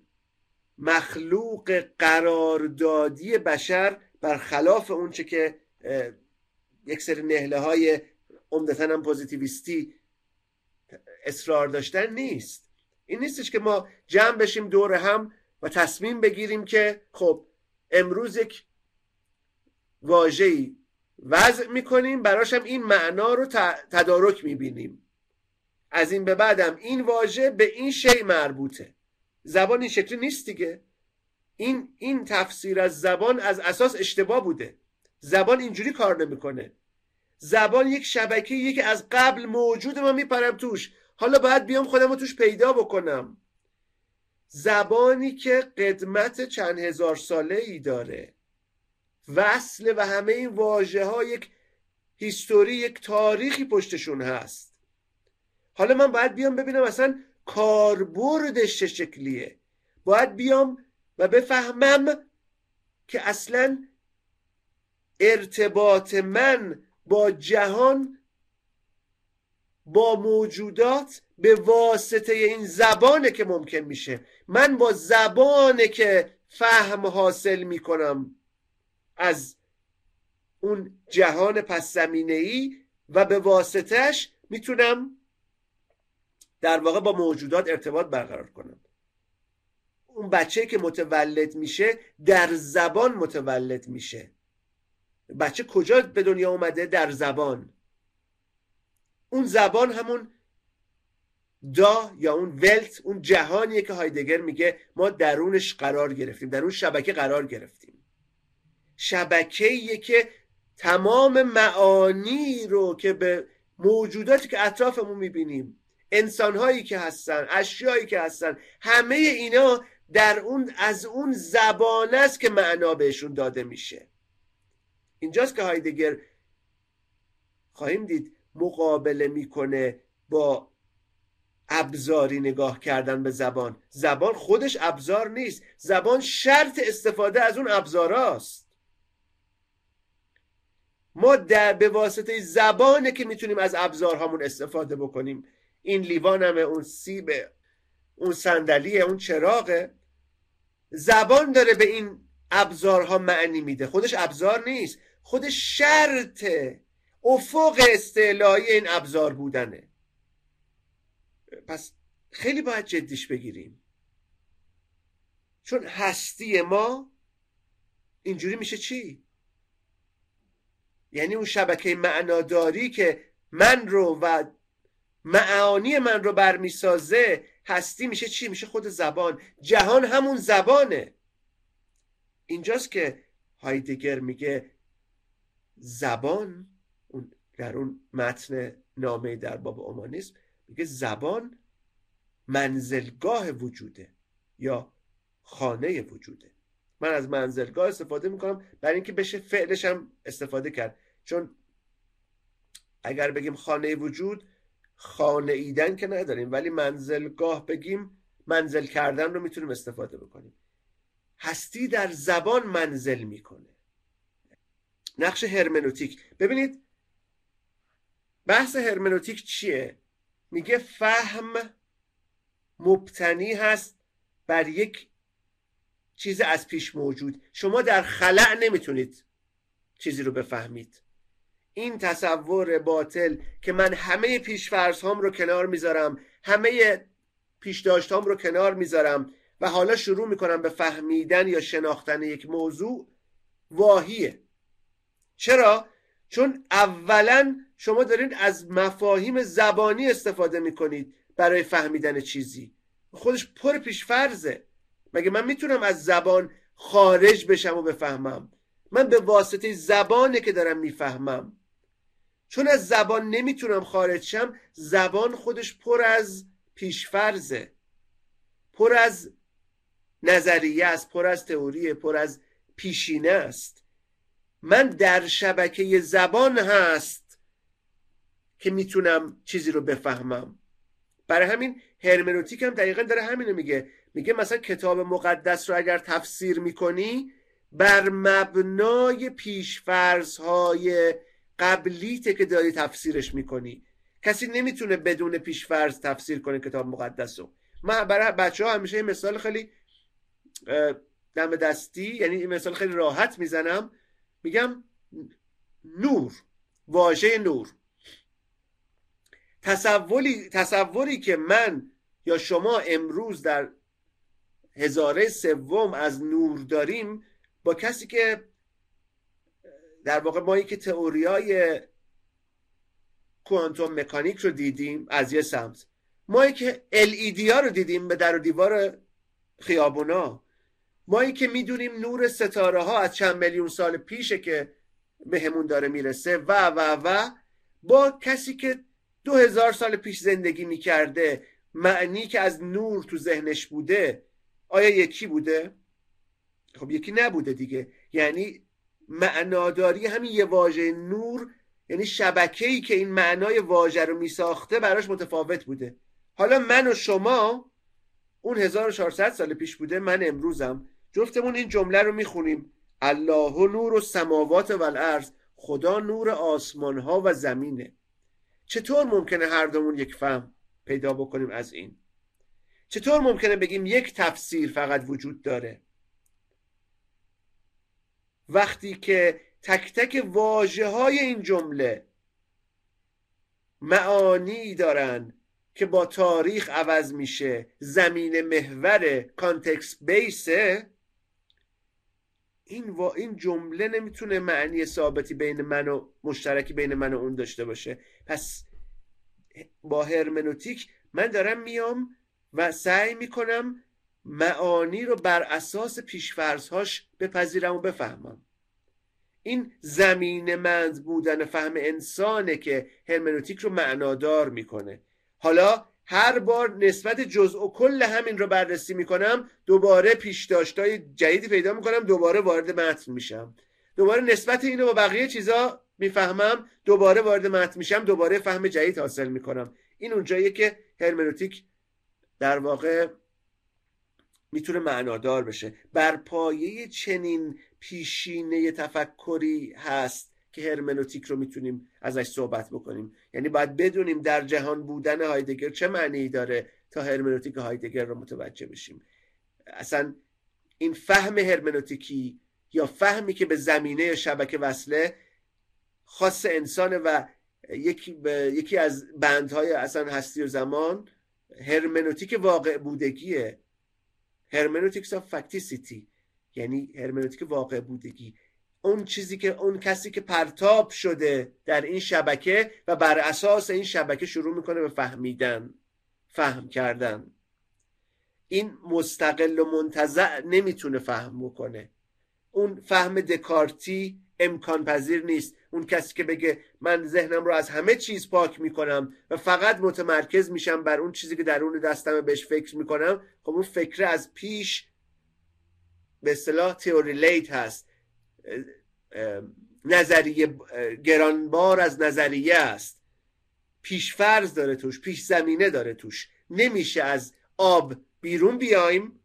مخلوق قراردادی بشر برخلاف اونچه که یک سری نهله های عمدتا هم پوزیتیویستی اصرار داشتن نیست. این نیستش که ما جمع بشیم دور هم و تصمیم بگیریم که خب امروز یک واژه‌ای وضع می‌کنیم براش هم این معنا رو تدارک می‌بینیم. از این به بعدم این واژه به این شی مربوطه. زبان این شکلی نیست دیگه. این این تفسیر از زبان از اساس اشتباه بوده. زبان اینجوری کار نمی‌کنه. زبان یک شبکه یک از قبل موجود ما میپرم توش. حالا باید بیام خودم رو توش پیدا بکنم. زبانی که قدمت چند هزار ساله ای داره. وصل و همه این واژه ها یک هیستوری یک تاریخی پشتشون هست. حالا من باید بیام ببینم اصلا کاربردش چه شکلیه. باید بیام و بفهمم که اصلا ارتباط من با جهان با موجودات به واسطه این زبانه که ممکن میشه. من با زبانه که فهم حاصل می‌کنم از اون جهان پس زمینه ای و به واسطهش می‌تونم در واقع با موجودات ارتباط برقرار کنم. اون بچه که متولد میشه در زبان متولد میشه. بچه کجا به دنیا اومده در زبان؟ اون زبان همون دا یا اون ولت اون جهانیه که هایدگر میگه ما درونش قرار گرفتیم در اون شبکه قرار گرفتیم. شبکه که تمام معانی رو که به موجوداتی که اطرافمون می‌بینیم انسانهایی که هستن اشیایی که هستن همه اینا در اون از اون زبان است که معنا بهشون داده میشه. اینجاست که هایدگر خواهیم دید مقابله می‌کنه با ابزاری نگاه کردن به زبان. زبان خودش ابزار نیست. زبان شرط استفاده از اون ابزاراست. ما در به واسطه زبانه که می‌تونیم از ابزارهامون استفاده بکنیم. این لیوانمه اون سیبه اون صندلیه اون چراغه. زبان داره به این ابزارها معنی میده. خودش ابزار نیست. خودش شرط افق استعلایی این ابزار بودنه پس خیلی باید جدیش بگیریم چون هستی ما اینجوری میشه چی؟ یعنی اون شبکه معناداری که من رو و معانی من رو برمیسازه هستی میشه چی؟ میشه خود زبان جهان همون زبانه اینجاست که هایدگر میگه زبان در اون متن نامه در باب اومانیسم میگه زبان منزلگاه وجوده یا خانه وجوده. من از منزلگاه استفاده می‌کنم برای اینکه بشه فعلش هم استفاده کرد. چون اگر بگیم خانه وجود خانه ایدن که نداریم ولی منزلگاه بگیم منزل کردن رو می‌تونیم استفاده بکنیم. هستی در زبان منزل می‌کنه. نقش هرمنوتیک. ببینید بحث هرمنوتیک چیه؟ میگه فهم مبتنی هست بر یک چیز از پیش موجود. شما در خلع نمی‌تونید چیزی رو بفهمید. این تصور باطل که من همه پیشفرض هام رو کنار می‌ذارم همه پیش هام رو کنار می‌ذارم و حالا شروع می‌کنم به فهمیدن یا شناختن یک موضوع واهیه. چرا؟ چون اولا شما دارین از مفاهیم زبانی استفاده می‌کنید برای فهمیدن چیزی. خودش پر پیش فرضه مگه من می‌تونم از زبان خارج بشم و بفهمم؟ من به واسطه زبانه که دارم می‌فهمم. چون از زبان نمی‌تونم خارج شم زبان خودش پر از پیشفرزه پر از نظریه است پر از تئوریه پر از پیشینه است. من در شبکه زبان هست که می‌تونم چیزی رو بفهمم. برای همین هرمنوتیک هم دقیقا داره همینو میگه. میگه مثلا کتاب مقدس رو اگر تفسیر می‌کنی بر مبنای پیشفرزهای قبلیته که داری تفسیرش می‌کنی. کسی نمی‌تونه بدون پیشفرز تفسیر کنه کتاب مقدس رو. من برای بچه ها همیشه این مثال خیلی دم دستی یعنی این مثال خیلی راحت می‌زنم. میگم نور واژه نور. تصوری, تصوری که من یا شما امروز در هزاره سوم از نور داریم با کسی که در واقع ما که تئوریای کوانتوم مکانیک رو دیدیم از یه سمت. ما که LED ها رو دیدیم به در و دیوار خیابونا. ما که می‌دونیم نور ستاره ها از چند میلیون سال پیشه که به همون داره می‌رسه و و و با کسی که دو هزار سال پیش زندگی می‌کرده معنی که از نور تو ذهنش بوده آیا یکی بوده؟ خب یکی نبوده دیگه. یعنی معناداری همین یه واژه نور یعنی شبکه ای که این معنای واژه رو میساخته براش متفاوت بوده. حالا من و شما اون 1400 سال پیش بوده من امروزم. جفتمون این جمله رو می‌خونیم. الله و نور و سماوات و الارض خدا نور آسمان ها و زمینه. چطور ممکنه هر دومون یک فهم پیدا بکنیم از این؟ چطور ممکنه بگیم یک تفسیر فقط وجود داره؟ وقتی که تک تک واجه های این جمله معانی دارن که با تاریخ عوض میشه زمین محور کانتکست بیسه این, وا... این جمله نمی‌تونه معنی ثابتی بین من و مشترکی بین من و اون داشته باشه. پس با هرمنوتیک من دارم میام و سعی می‌کنم معانی رو بر اساس پیشفرزهاش بپذیرم و بفهمم. این زمین مند بودن فهم انسانه که هرمنوتیک رو معنادار می‌کنه. حالا هر بار نسبت جزء و کل همین رو بررسی می‌کنم دوباره پیشداشتای جدیدی پیدا می‌کنم دوباره وارد متن میشم. دوباره نسبت اینو با بقیه چیزا می‌فهمم دوباره وارد متن میشم دوباره فهم جدید حاصل می‌کنم. این اونجاییه که هرمنوتیک در واقع می‌تونه معنادار بشه. بر پایه چنین پیشینه تفکری هست. که هرمنوتیک رو می‌تونیم ازش صحبت بکنیم. یعنی باید بدونیم در جهان بودن هایدگر چه معنی داره تا هرمنوتیک هایدگر رو متوجه بشیم. اصلا این فهم هرمنوتیکی یا فهمی که به زمینه شبکه وصله خاص انسانه و یکی, یکی از بندهای اصلا هستی و زمان هرمنوتیک واقع بودگیه. hermeneutics of facticity یعنی هرمنوتیک واقع بودگی. اون چیزی که اون کسی که پرتاب شده در این شبکه و بر اساس این شبکه شروع می‌کنه به فهمیدن فهم کردن. این مستقل و منتزع نمی‌تونه فهم بکنه. اون فهم دکارتی امکان پذیر نیست. اون کسی که بگه من ذهنم رو از همه چیز پاک می‌کنم و فقط متمرکز میشم بر اون چیزی که درون دستم بهش فکر می‌کنم خب اون فکر از پیش به اصطلاح تئوریلیت هست. نظریه گرانبار از نظریه است. پیشفرز داره توش پیش زمینه داره توش. نمیشه از آب بیرون بیایم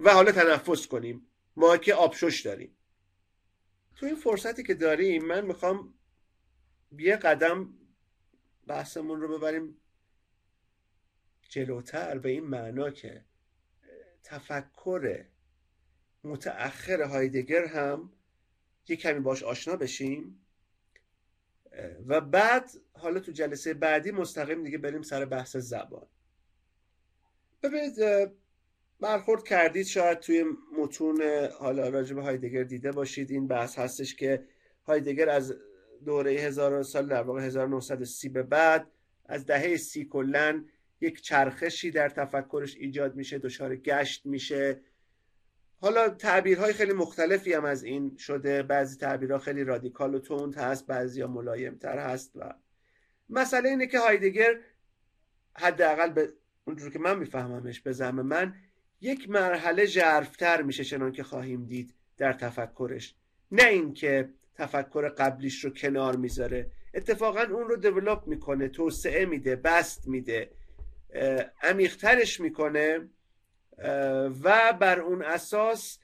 و حالا تنفس کنیم. ما که آبشش داریم. تو این فرصتی که داریم من می‌خوام یه قدم بحثمون رو ببریم جلوتر به این معنا که تفکر متأخر هایدگر هم یه کمی باش آشنا بشیم. و بعد حالا تو جلسه بعدی مستقیم دیگه بریم سر بحث زبان. ببینید برخورد کردید شاید توی متون حالا راجب هایدگر دیده باشید. این بحث هستش که هایدگر از دوره هزار سال در واقع 1930 به بعد از دهه سی کلن یک چرخشی در تفکرش ایجاد میشه دچار گشت میشه. حالا تعبیرهای خیلی مختلفی هم از این شده. بعضی تعبیرها خیلی رادیکال و تند هست بعضی ها ملایمتر هست و مسئله اینه که هایدگر حداقل به اونجور که من میفهممش به زم من یک مرحله جرفتر میشه چنان که خواهیم دید در تفکرش. نه اینکه تفکر قبلیش رو کنار می‌ذاره. اتفاقا اون رو دیولوب می‌کنه توسعه میده بست میده عمیقترش می‌کنه. و بر اون اساس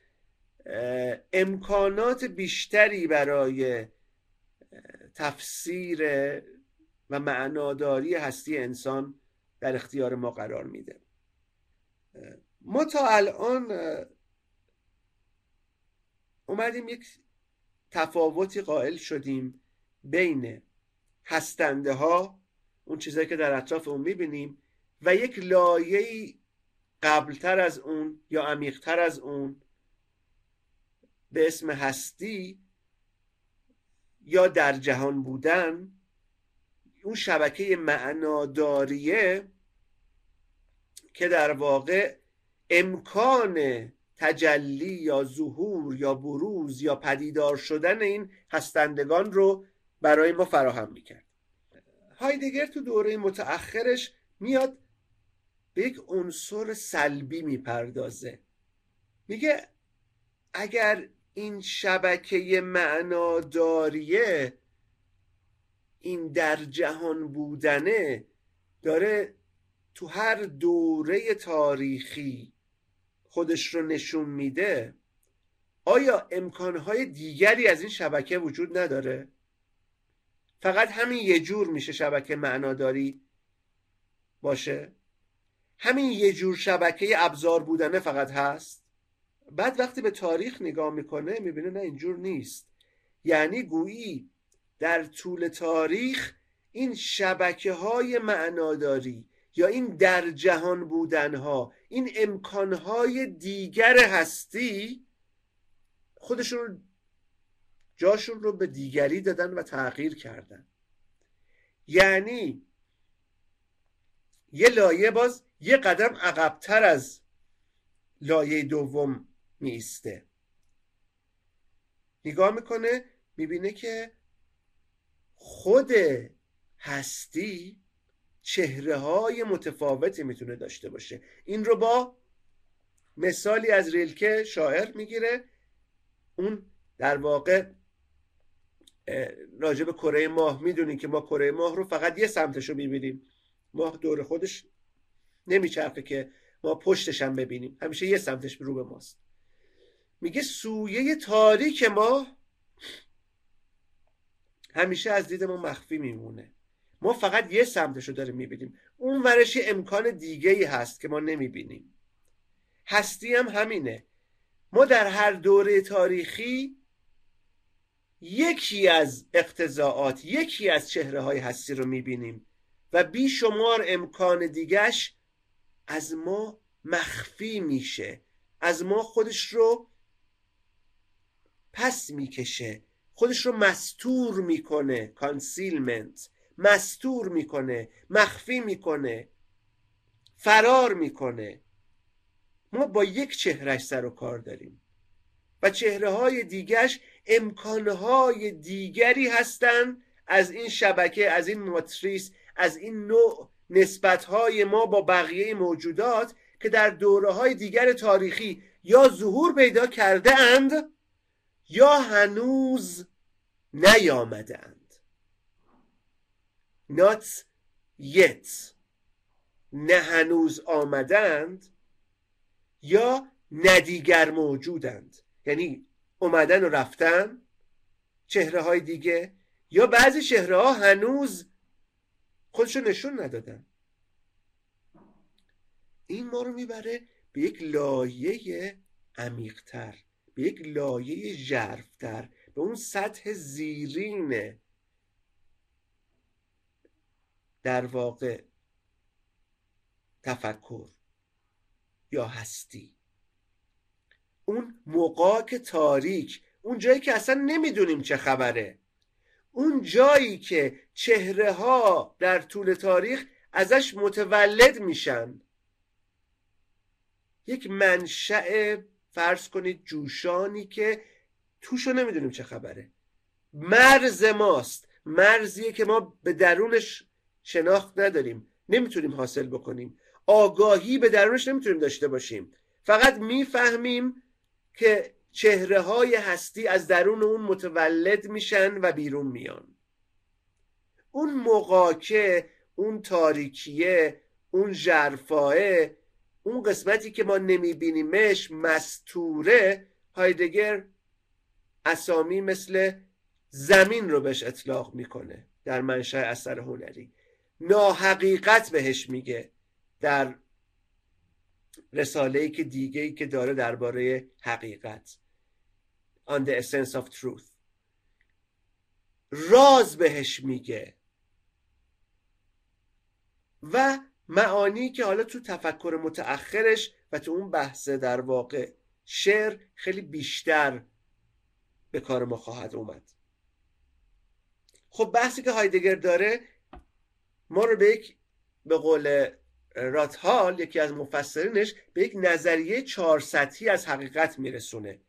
امکانات بیشتری برای تفسیر و معناداری هستی انسان در اختیار ما قرار میده. ما تا الان اومدیم یک تفاوتی قائل شدیم بین هستنده ها اون چیزهایی که در اطراف اون می‌بینیم و یک لایه قبلتر از اون یا عمیقتر از اون به اسم هستی یا در جهان بودن اون شبکه معناداریه که در واقع امکان تجلی یا ظهور یا بروز یا پدیدار شدن این هستندگان رو برای ما فراهم می‌کرد. هایدگر تو دوره متأخرش میاد به یک عنصر سلبی می‌پردازه میگه اگر این شبکه معناداریه این در جهان بودنه داره تو هر دوره تاریخی خودش رو نشون میده آیا امکانهای دیگری از این شبکه وجود نداره؟ فقط همین یه جور میشه شبکه معناداری باشه؟ همین یه جور شبکه ابزار بودنه فقط هست؟ بعد وقتی به تاریخ نگاه می‌کنه می‌بینه نه اینجور نیست یعنی گویی در طول تاریخ این شبکه های معناداری یا این در جهان بودنها این امکانهای دیگر هستی خودشون جاشون رو به دیگری دادن و تغییر کردن یعنی یه لایه باز یه قدم عقبتر از لایه دوم میسته نگاه می‌کنه می‌بینه که خود هستی چهره های متفاوتی می‌تونه داشته باشه. این رو با مثالی از ریلکه شاعر می‌گیره. اون در واقع راجب به کره ماه می‌دونیم که ما کره ماه رو فقط یه سمتش رو می‌بینیم. ماه دور خودش نمیچرخه که ما پشتش هم ببینیم. همیشه یه سمتش رو به ماست. میگه سویه تاریک ما همیشه از دید ما مخفی میمونه. ما فقط یه سمتش رو داریم می‌بینیم. اون ورش امکان دیگه ای هست که ما نمی‌بینیم. هستی هم همینه. ما در هر دوره تاریخی یکی از اقتضاعات یکی از چهره های هستی رو می‌بینیم و بیشمار امکان دیگش از ما مخفی میشه از ما خودش رو پس می‌کشه خودش رو مستور می‌کنه concealment مستور می‌کنه مخفی می‌کنه فرار می‌کنه. ما با یک چهرش سر و کار داریم و چهره های دیگرش امکانهای دیگری هستند از این شبکه از این ماتریس از این نوع نسبت های ما با بقیه موجودات که در دوره های دیگر تاریخی یا ظهور پیدا کرده اند یا هنوز نیامده اند. Not yet. نه هنوز آمدند یا ندیگر موجودند یعنی اومدن و رفتن چهره های دیگه یا بعضی چهره ها هنوز خودشو نشون ندادن. این ما رو می‌بره به یک لایه عمیقتر به یک لایه ژرفتر به اون سطح زیرین. در واقع تفکر یا هستی. اون مقاک تاریک اون جایی که اصلا نمی‌دونیم چه خبره. اون جایی که چهره ها در طول تاریخ ازش متولد میشن. یک منشأ فرض کنید جوشانی که توشو نمی‌دونیم چه خبره. مرز ماست. مرزیه که ما به درونش شناخت نداریم. نمی‌تونیم حاصل بکنیم. آگاهی به درونش نمی‌تونیم داشته باشیم. فقط می‌فهمیم که چهره های هستی از درون اون متولد میشن و بیرون میان. اون مقاکه اون تاریکیه اون جرفاه اون قسمتی که ما نمیبینیمش مستوره هایدگر اسامی مثل زمین رو بهش اطلاق می‌کنه در منشأ اثر هنری. ناحقیقت بهش میگه در رساله ای که دیگه ای که داره درباره حقیقت. On the essence of truth. راز بهش میگه. و معانی که حالا تو تفکر متأخرش و تو اون بحث در واقع شعر خیلی بیشتر به کار ما خواهد اومد. خب بحثی که هایدگر داره ما رو به یک به قول راتهال یکی از مفسرینش به یک نظریه چهار سطحی از حقیقت میرسونه.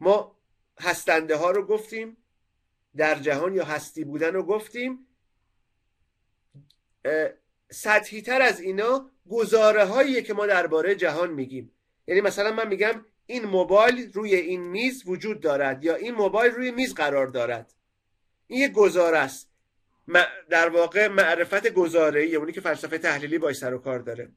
ما هستنده ها رو گفتیم در جهان یا هستی بودن رو گفتیم سطحی تر از اینا گزاره هاییه که ما درباره جهان میگیم. یعنی مثلا من میگم این موبایل روی این میز وجود دارد یا این موبایل روی میز قرار دارد. این یک گزاره است. در واقع معرفت گزاره ای اونی که فلسفه تحلیلی باش سر و کار داره.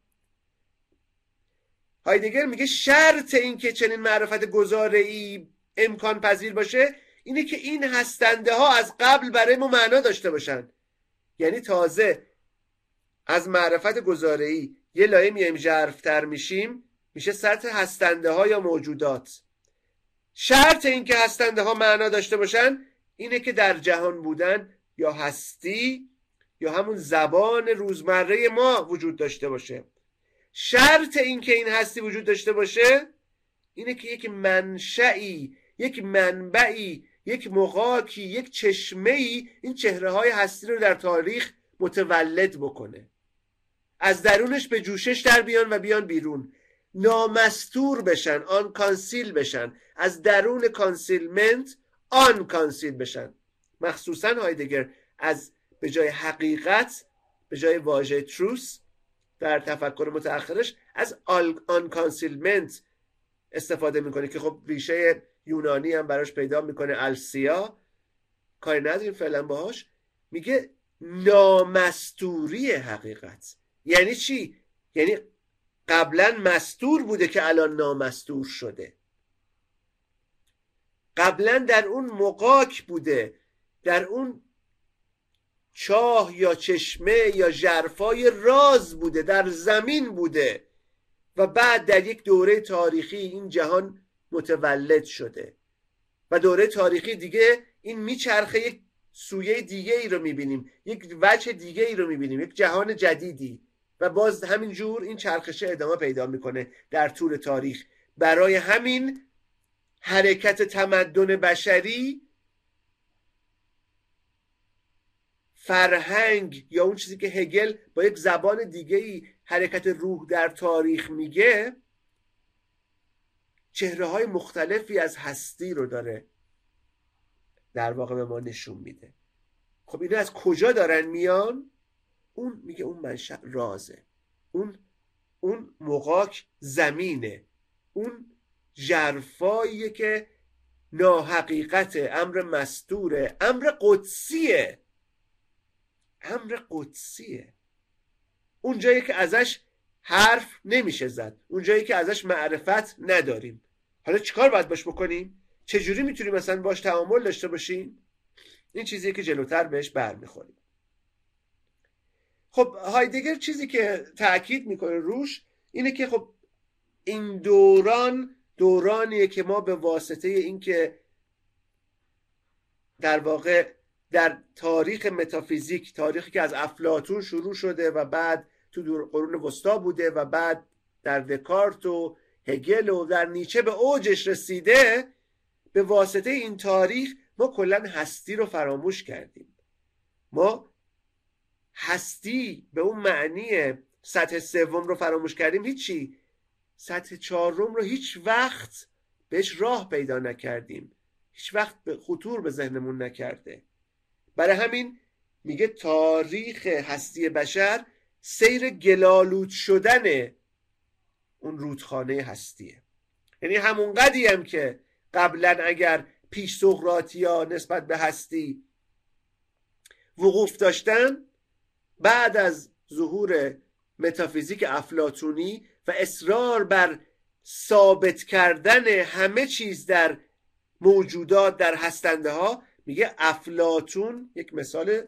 هایدگر میگه شرط این که چنین معرفت گزاره ای امکان پذیر باشه اینه که این هستنده ها از قبل برای ما معنا داشته باشن. یعنی تازه از معرفت گزاره ای یه لایه میایم ژرفتر میشیم میشه سطح هستنده ها یا موجودات. شرط این که هستنده ها معنا داشته باشن اینه که در جهان بودن یا هستی یا همون زبان روزمره ما وجود داشته باشه. شرط این که این هستی وجود داشته باشه اینه که یک منشعی یک منبعی یک مقاکی یک چشمه ای این چهره های هستی رو در تاریخ متولد بکنه. از درونش به جوشش در بیان و بیان بیرون. نامستور بشن unconceal بشن. از درون concealment unconceal بشن. مخصوصا هایدگر از به جای حقیقت به جای واژه truth در تفکر متأخرش از unconcealment استفاده می‌کنه که خب ریشه یونانی هم براش پیدا می‌کنه. aletheia کاری نداریم فعلا باهاش. میگه نامستوری حقیقت. یعنی چی؟ یعنی قبلا مستور بوده که الان نامستور شده. قبلا در اون مقاک بوده. در اون چاه یا چشمه یا جرفای راز بوده. در زمین بوده. و بعد در یک دوره تاریخی این جهان متولد شده. و دوره تاریخی دیگه این میچرخه یک سویه دیگه ای رو می‌بینیم. یک وجه دیگه ای رو می‌بینیم. یک جهان جدیدی. و باز همین جور این چرخشه ادامه پیدا می‌کنه در طول تاریخ. برای همین حرکت تمدن بشری فرهنگ یا اون چیزی که هگل با یک زبان دیگه ای حرکت روح در تاریخ میگه چهره های مختلفی از هستی رو داره در واقع به ما نشون میده. خب اینا از کجا دارن میان؟ اون میگه اون منشأ رازه. اون اون مقاک زمینه. اون جرفاییه که ناحقیقت امر مستوره. امر قدسیه. امر قدسیه. اون جایی که ازش حرف نمیشه زد. اون جایی که ازش معرفت نداریم. حالا چیکار باید باش بکنیم؟ چجوری می‌تونیم مثلا باش تعامل داشته باشیم؟ این چیزیه که جلوتر بهش برمیخوریم. خب هایدگر چیزی که تاکید می‌کنه روش اینه که خب این دوران دورانیه که ما به واسطه اینکه در واقع در تاریخ متافیزیک تاریخی که از افلاتون شروع شده و بعد تو قرون وسطا بوده و بعد در دکارت و هگل و در نیچه به اوجش رسیده به واسطه این تاریخ ما کلا هستی رو فراموش کردیم. ما هستی به اون معنی سطح سوم رو فراموش کردیم هیچی. سطح چهارم رو هیچ وقت بهش راه پیدا نکردیم. هیچ وقت به خطور به ذهنمون نکرده. برای همین میگه تاریخ هستی بشر سیر گلالود شدن اون رودخانه هستیه. یعنی همون هم که قبلا اگر پیش ها نسبت به هستی وقوف داشتن بعد از ظهور متافیزیک افلاتونی و اصرار بر ثابت کردن همه چیز در موجودات در هستنده ها میگه افلاتون یک مثال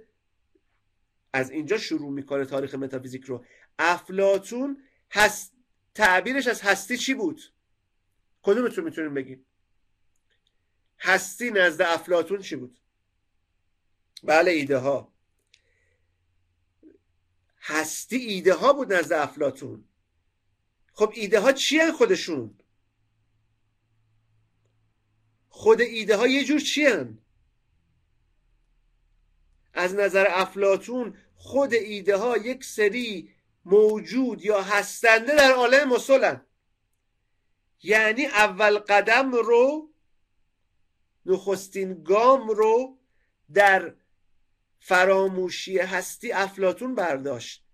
از اینجا شروع می‌کنه تاریخ متافیزیک رو. افلاتون هست تعبیرش از هستی چی بود؟ کدومتون می‌تونیم بگیم؟ هستی نزد افلاتون چی بود؟ بله ایده ها هستی ایده ها بود نزد افلاتون خب ایده ها چی خودشون؟ خود ایده ها یه جور چی از نظر افلاتون خود ایده ها یک سری موجود یا هستنده در عالم مسلن یعنی اول قدم رو نخستین گام رو در فراموشی هستی افلاتون برداشت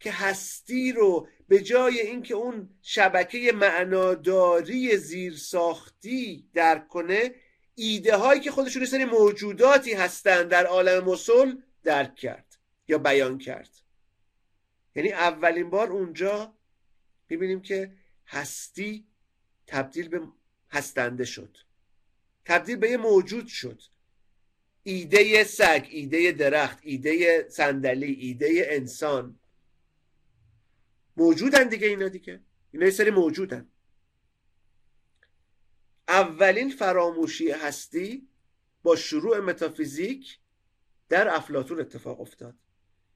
که هستی رو به جای اینکه اون شبکه معناداری زیرساختی درک کنه ایده هایی که خودشون سری موجوداتی هستند در عالم مسل درک کرد یا بیان کرد. یعنی اولین بار اونجا می‌بینیم که هستی تبدیل به هستنده شد. تبدیل به یه موجود شد. ایده سگ ایده درخت ایده صندلی ایده انسان. موجودن دیگه اینا دیگه. اینا یه سری موجودن. اولین فراموشی هستی با شروع متافیزیک در افلاتون اتفاق افتاد.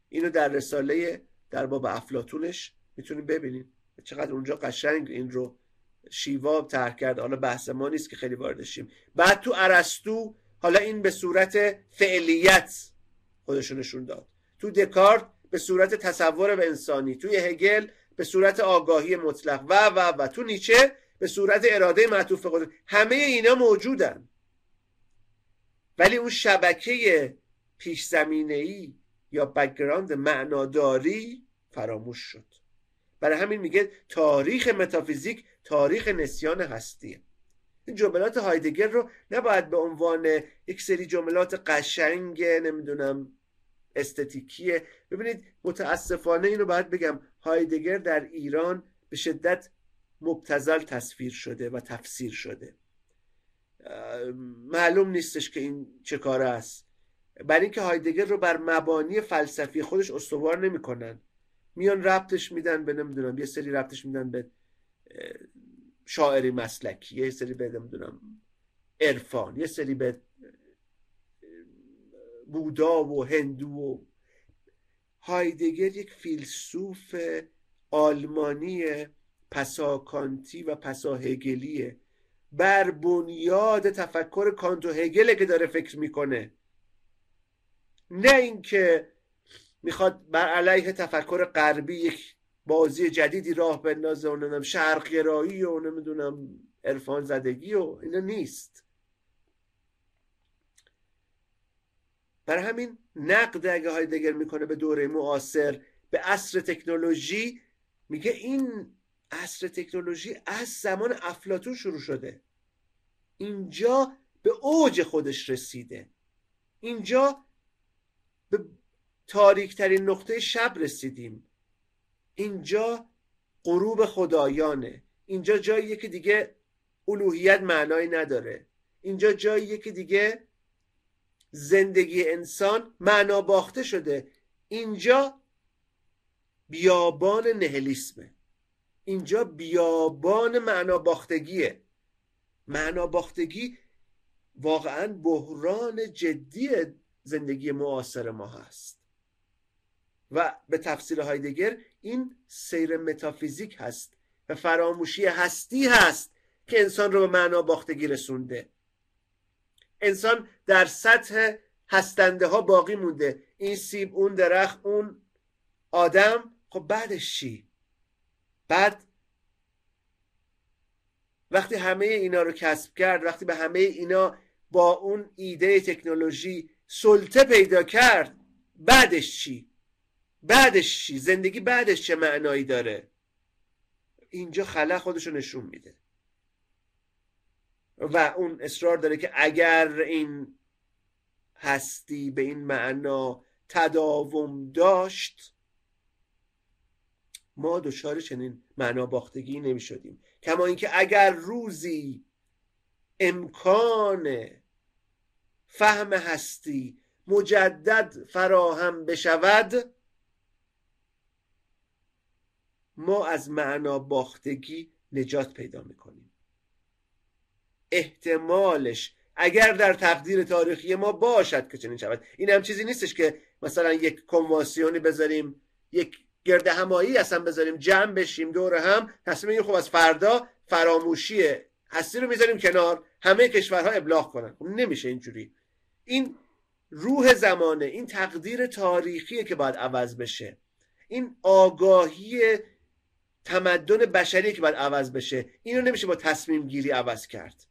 اینو در رساله در باب افلاتونش می‌تونیم ببینیم. چقدر اونجا قشنگ این رو شیواب ترک کرد. حالا بحث ما نیست که خیلی واردشیم. بعد تو ارسطو حالا این به صورت فعلیت خودشونشون نشون داد. تو دکارت به صورت تصور به انسانی توی هگل به صورت آگاهی مطلق و و و. تو نیچه به صورت اراده معطوف قدرت. همه اینا موجودن. ولی اون شبکه پیش زمینه ای یا background معناداری فراموش شد. برای همین میگه تاریخ متافیزیک تاریخ نسیان هستیه. این جملات هایدگر رو نباید به عنوان یک سری جملات قشنگ نمی‌دونم استتیکیه. ببینید متاسفانه اینو باید بگم هایدگر در ایران به شدت مبتزل تصویر شده و تفسیر شده. معلوم نیستش که این چه کار است. برای اینکه هایدگر رو بر مبانی فلسفی خودش استوار نمی‌کنن. میان ربطش میدن به نمی‌دونم یه سری ربطش میدن به شاعری مسلکی یه سری به نمی‌دونم عرفان یه سری به بودا و هندو و هایدگر یک فیلسوف آلمانی پساکانتی و پساهگلیه. بر بنیاد تفکر کانت و هگله که داره فکر می‌کنه. نه اینکه می‌خواد بر علیه تفکر غربی یک بازی جدیدی راه بندازه و نمی‌دونم شرق و نمی‌دونم عرفان زدگی و اینا نیست. برای همین نقد اگه هایدگر می‌کنه به دوره معاصر به عصر تکنولوژی میگه این عصر تکنولوژی از زمان افلاتون شروع شده. اینجا به اوج خودش رسیده. اینجا به تاریک ترین نقطه شب رسیدیم. اینجا غروب خدایانه. اینجا جاییه که دیگه الوهیت معنایی نداره. اینجا جاییه که دیگه زندگی انسان معنا باخته شده. اینجا بیابان نهلیسمه. اینجا بیابان معنا باختگیه. معنا باختگی واقعا بحران جدی زندگی معاصر ما هست. و به تفسیر هایدگر این سیر متافیزیک هست و فراموشی هستی هست که انسان رو به معنا باختگی رسونده. انسان در سطح هستنده ها باقی مونده. این سیب اون درخت اون آدم. خب بعدش چی؟ بعد وقتی همه اینا رو کسب کرد وقتی به همه اینا با اون ایده تکنولوژی سلطه پیدا کرد بعدش چی؟ بعدش چی؟ زندگی بعدش چه معنایی داره؟ اینجا خلا خودشو نشون میده. و اون اصرار داره که اگر این هستی به این معنا تداوم داشت ما دچار چنین معنا باختگی نمی شدیم کما اینکه اگر روزی امکان فهم هستی مجدد فراهم بشود ما از معنا باختگی نجات پیدا می‌کنیم. احتمالش اگر در تقدیر تاریخی ما باشد که چنین شود. این هم چیزی نیستش که مثلا یک کنوانسیونی بذاریم یک گرد همایی اصلا بذاریم جمع بشیم دور هم تصمیم خب از فردا فراموشی هستی رو می‌ذاریم کنار همه کشورها ابلاغ کنن. خب نمیشه اینجوری. این روح زمانه این تقدیر تاریخیه که باید عوض بشه. این آگاهی تمدن بشری که باید عوض بشه این رو نمیشه با تصمیم گیری عوض کرد.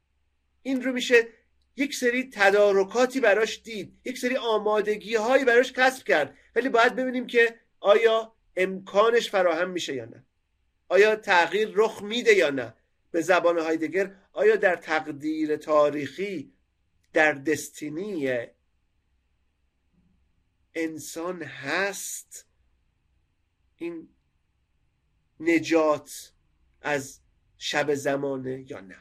این رو میشه یک سری تدارکاتی براش دید یک سری آمادگی هایی براش کسب کرد. ولی باید ببینیم که آیا امکانش فراهم میشه یا نه. آیا تغییر رخ میده یا نه به زبان هایدگر؟ آیا در تقدیر تاریخی در دستینی انسان هست؟ این نجات از شب زمانه یا نه.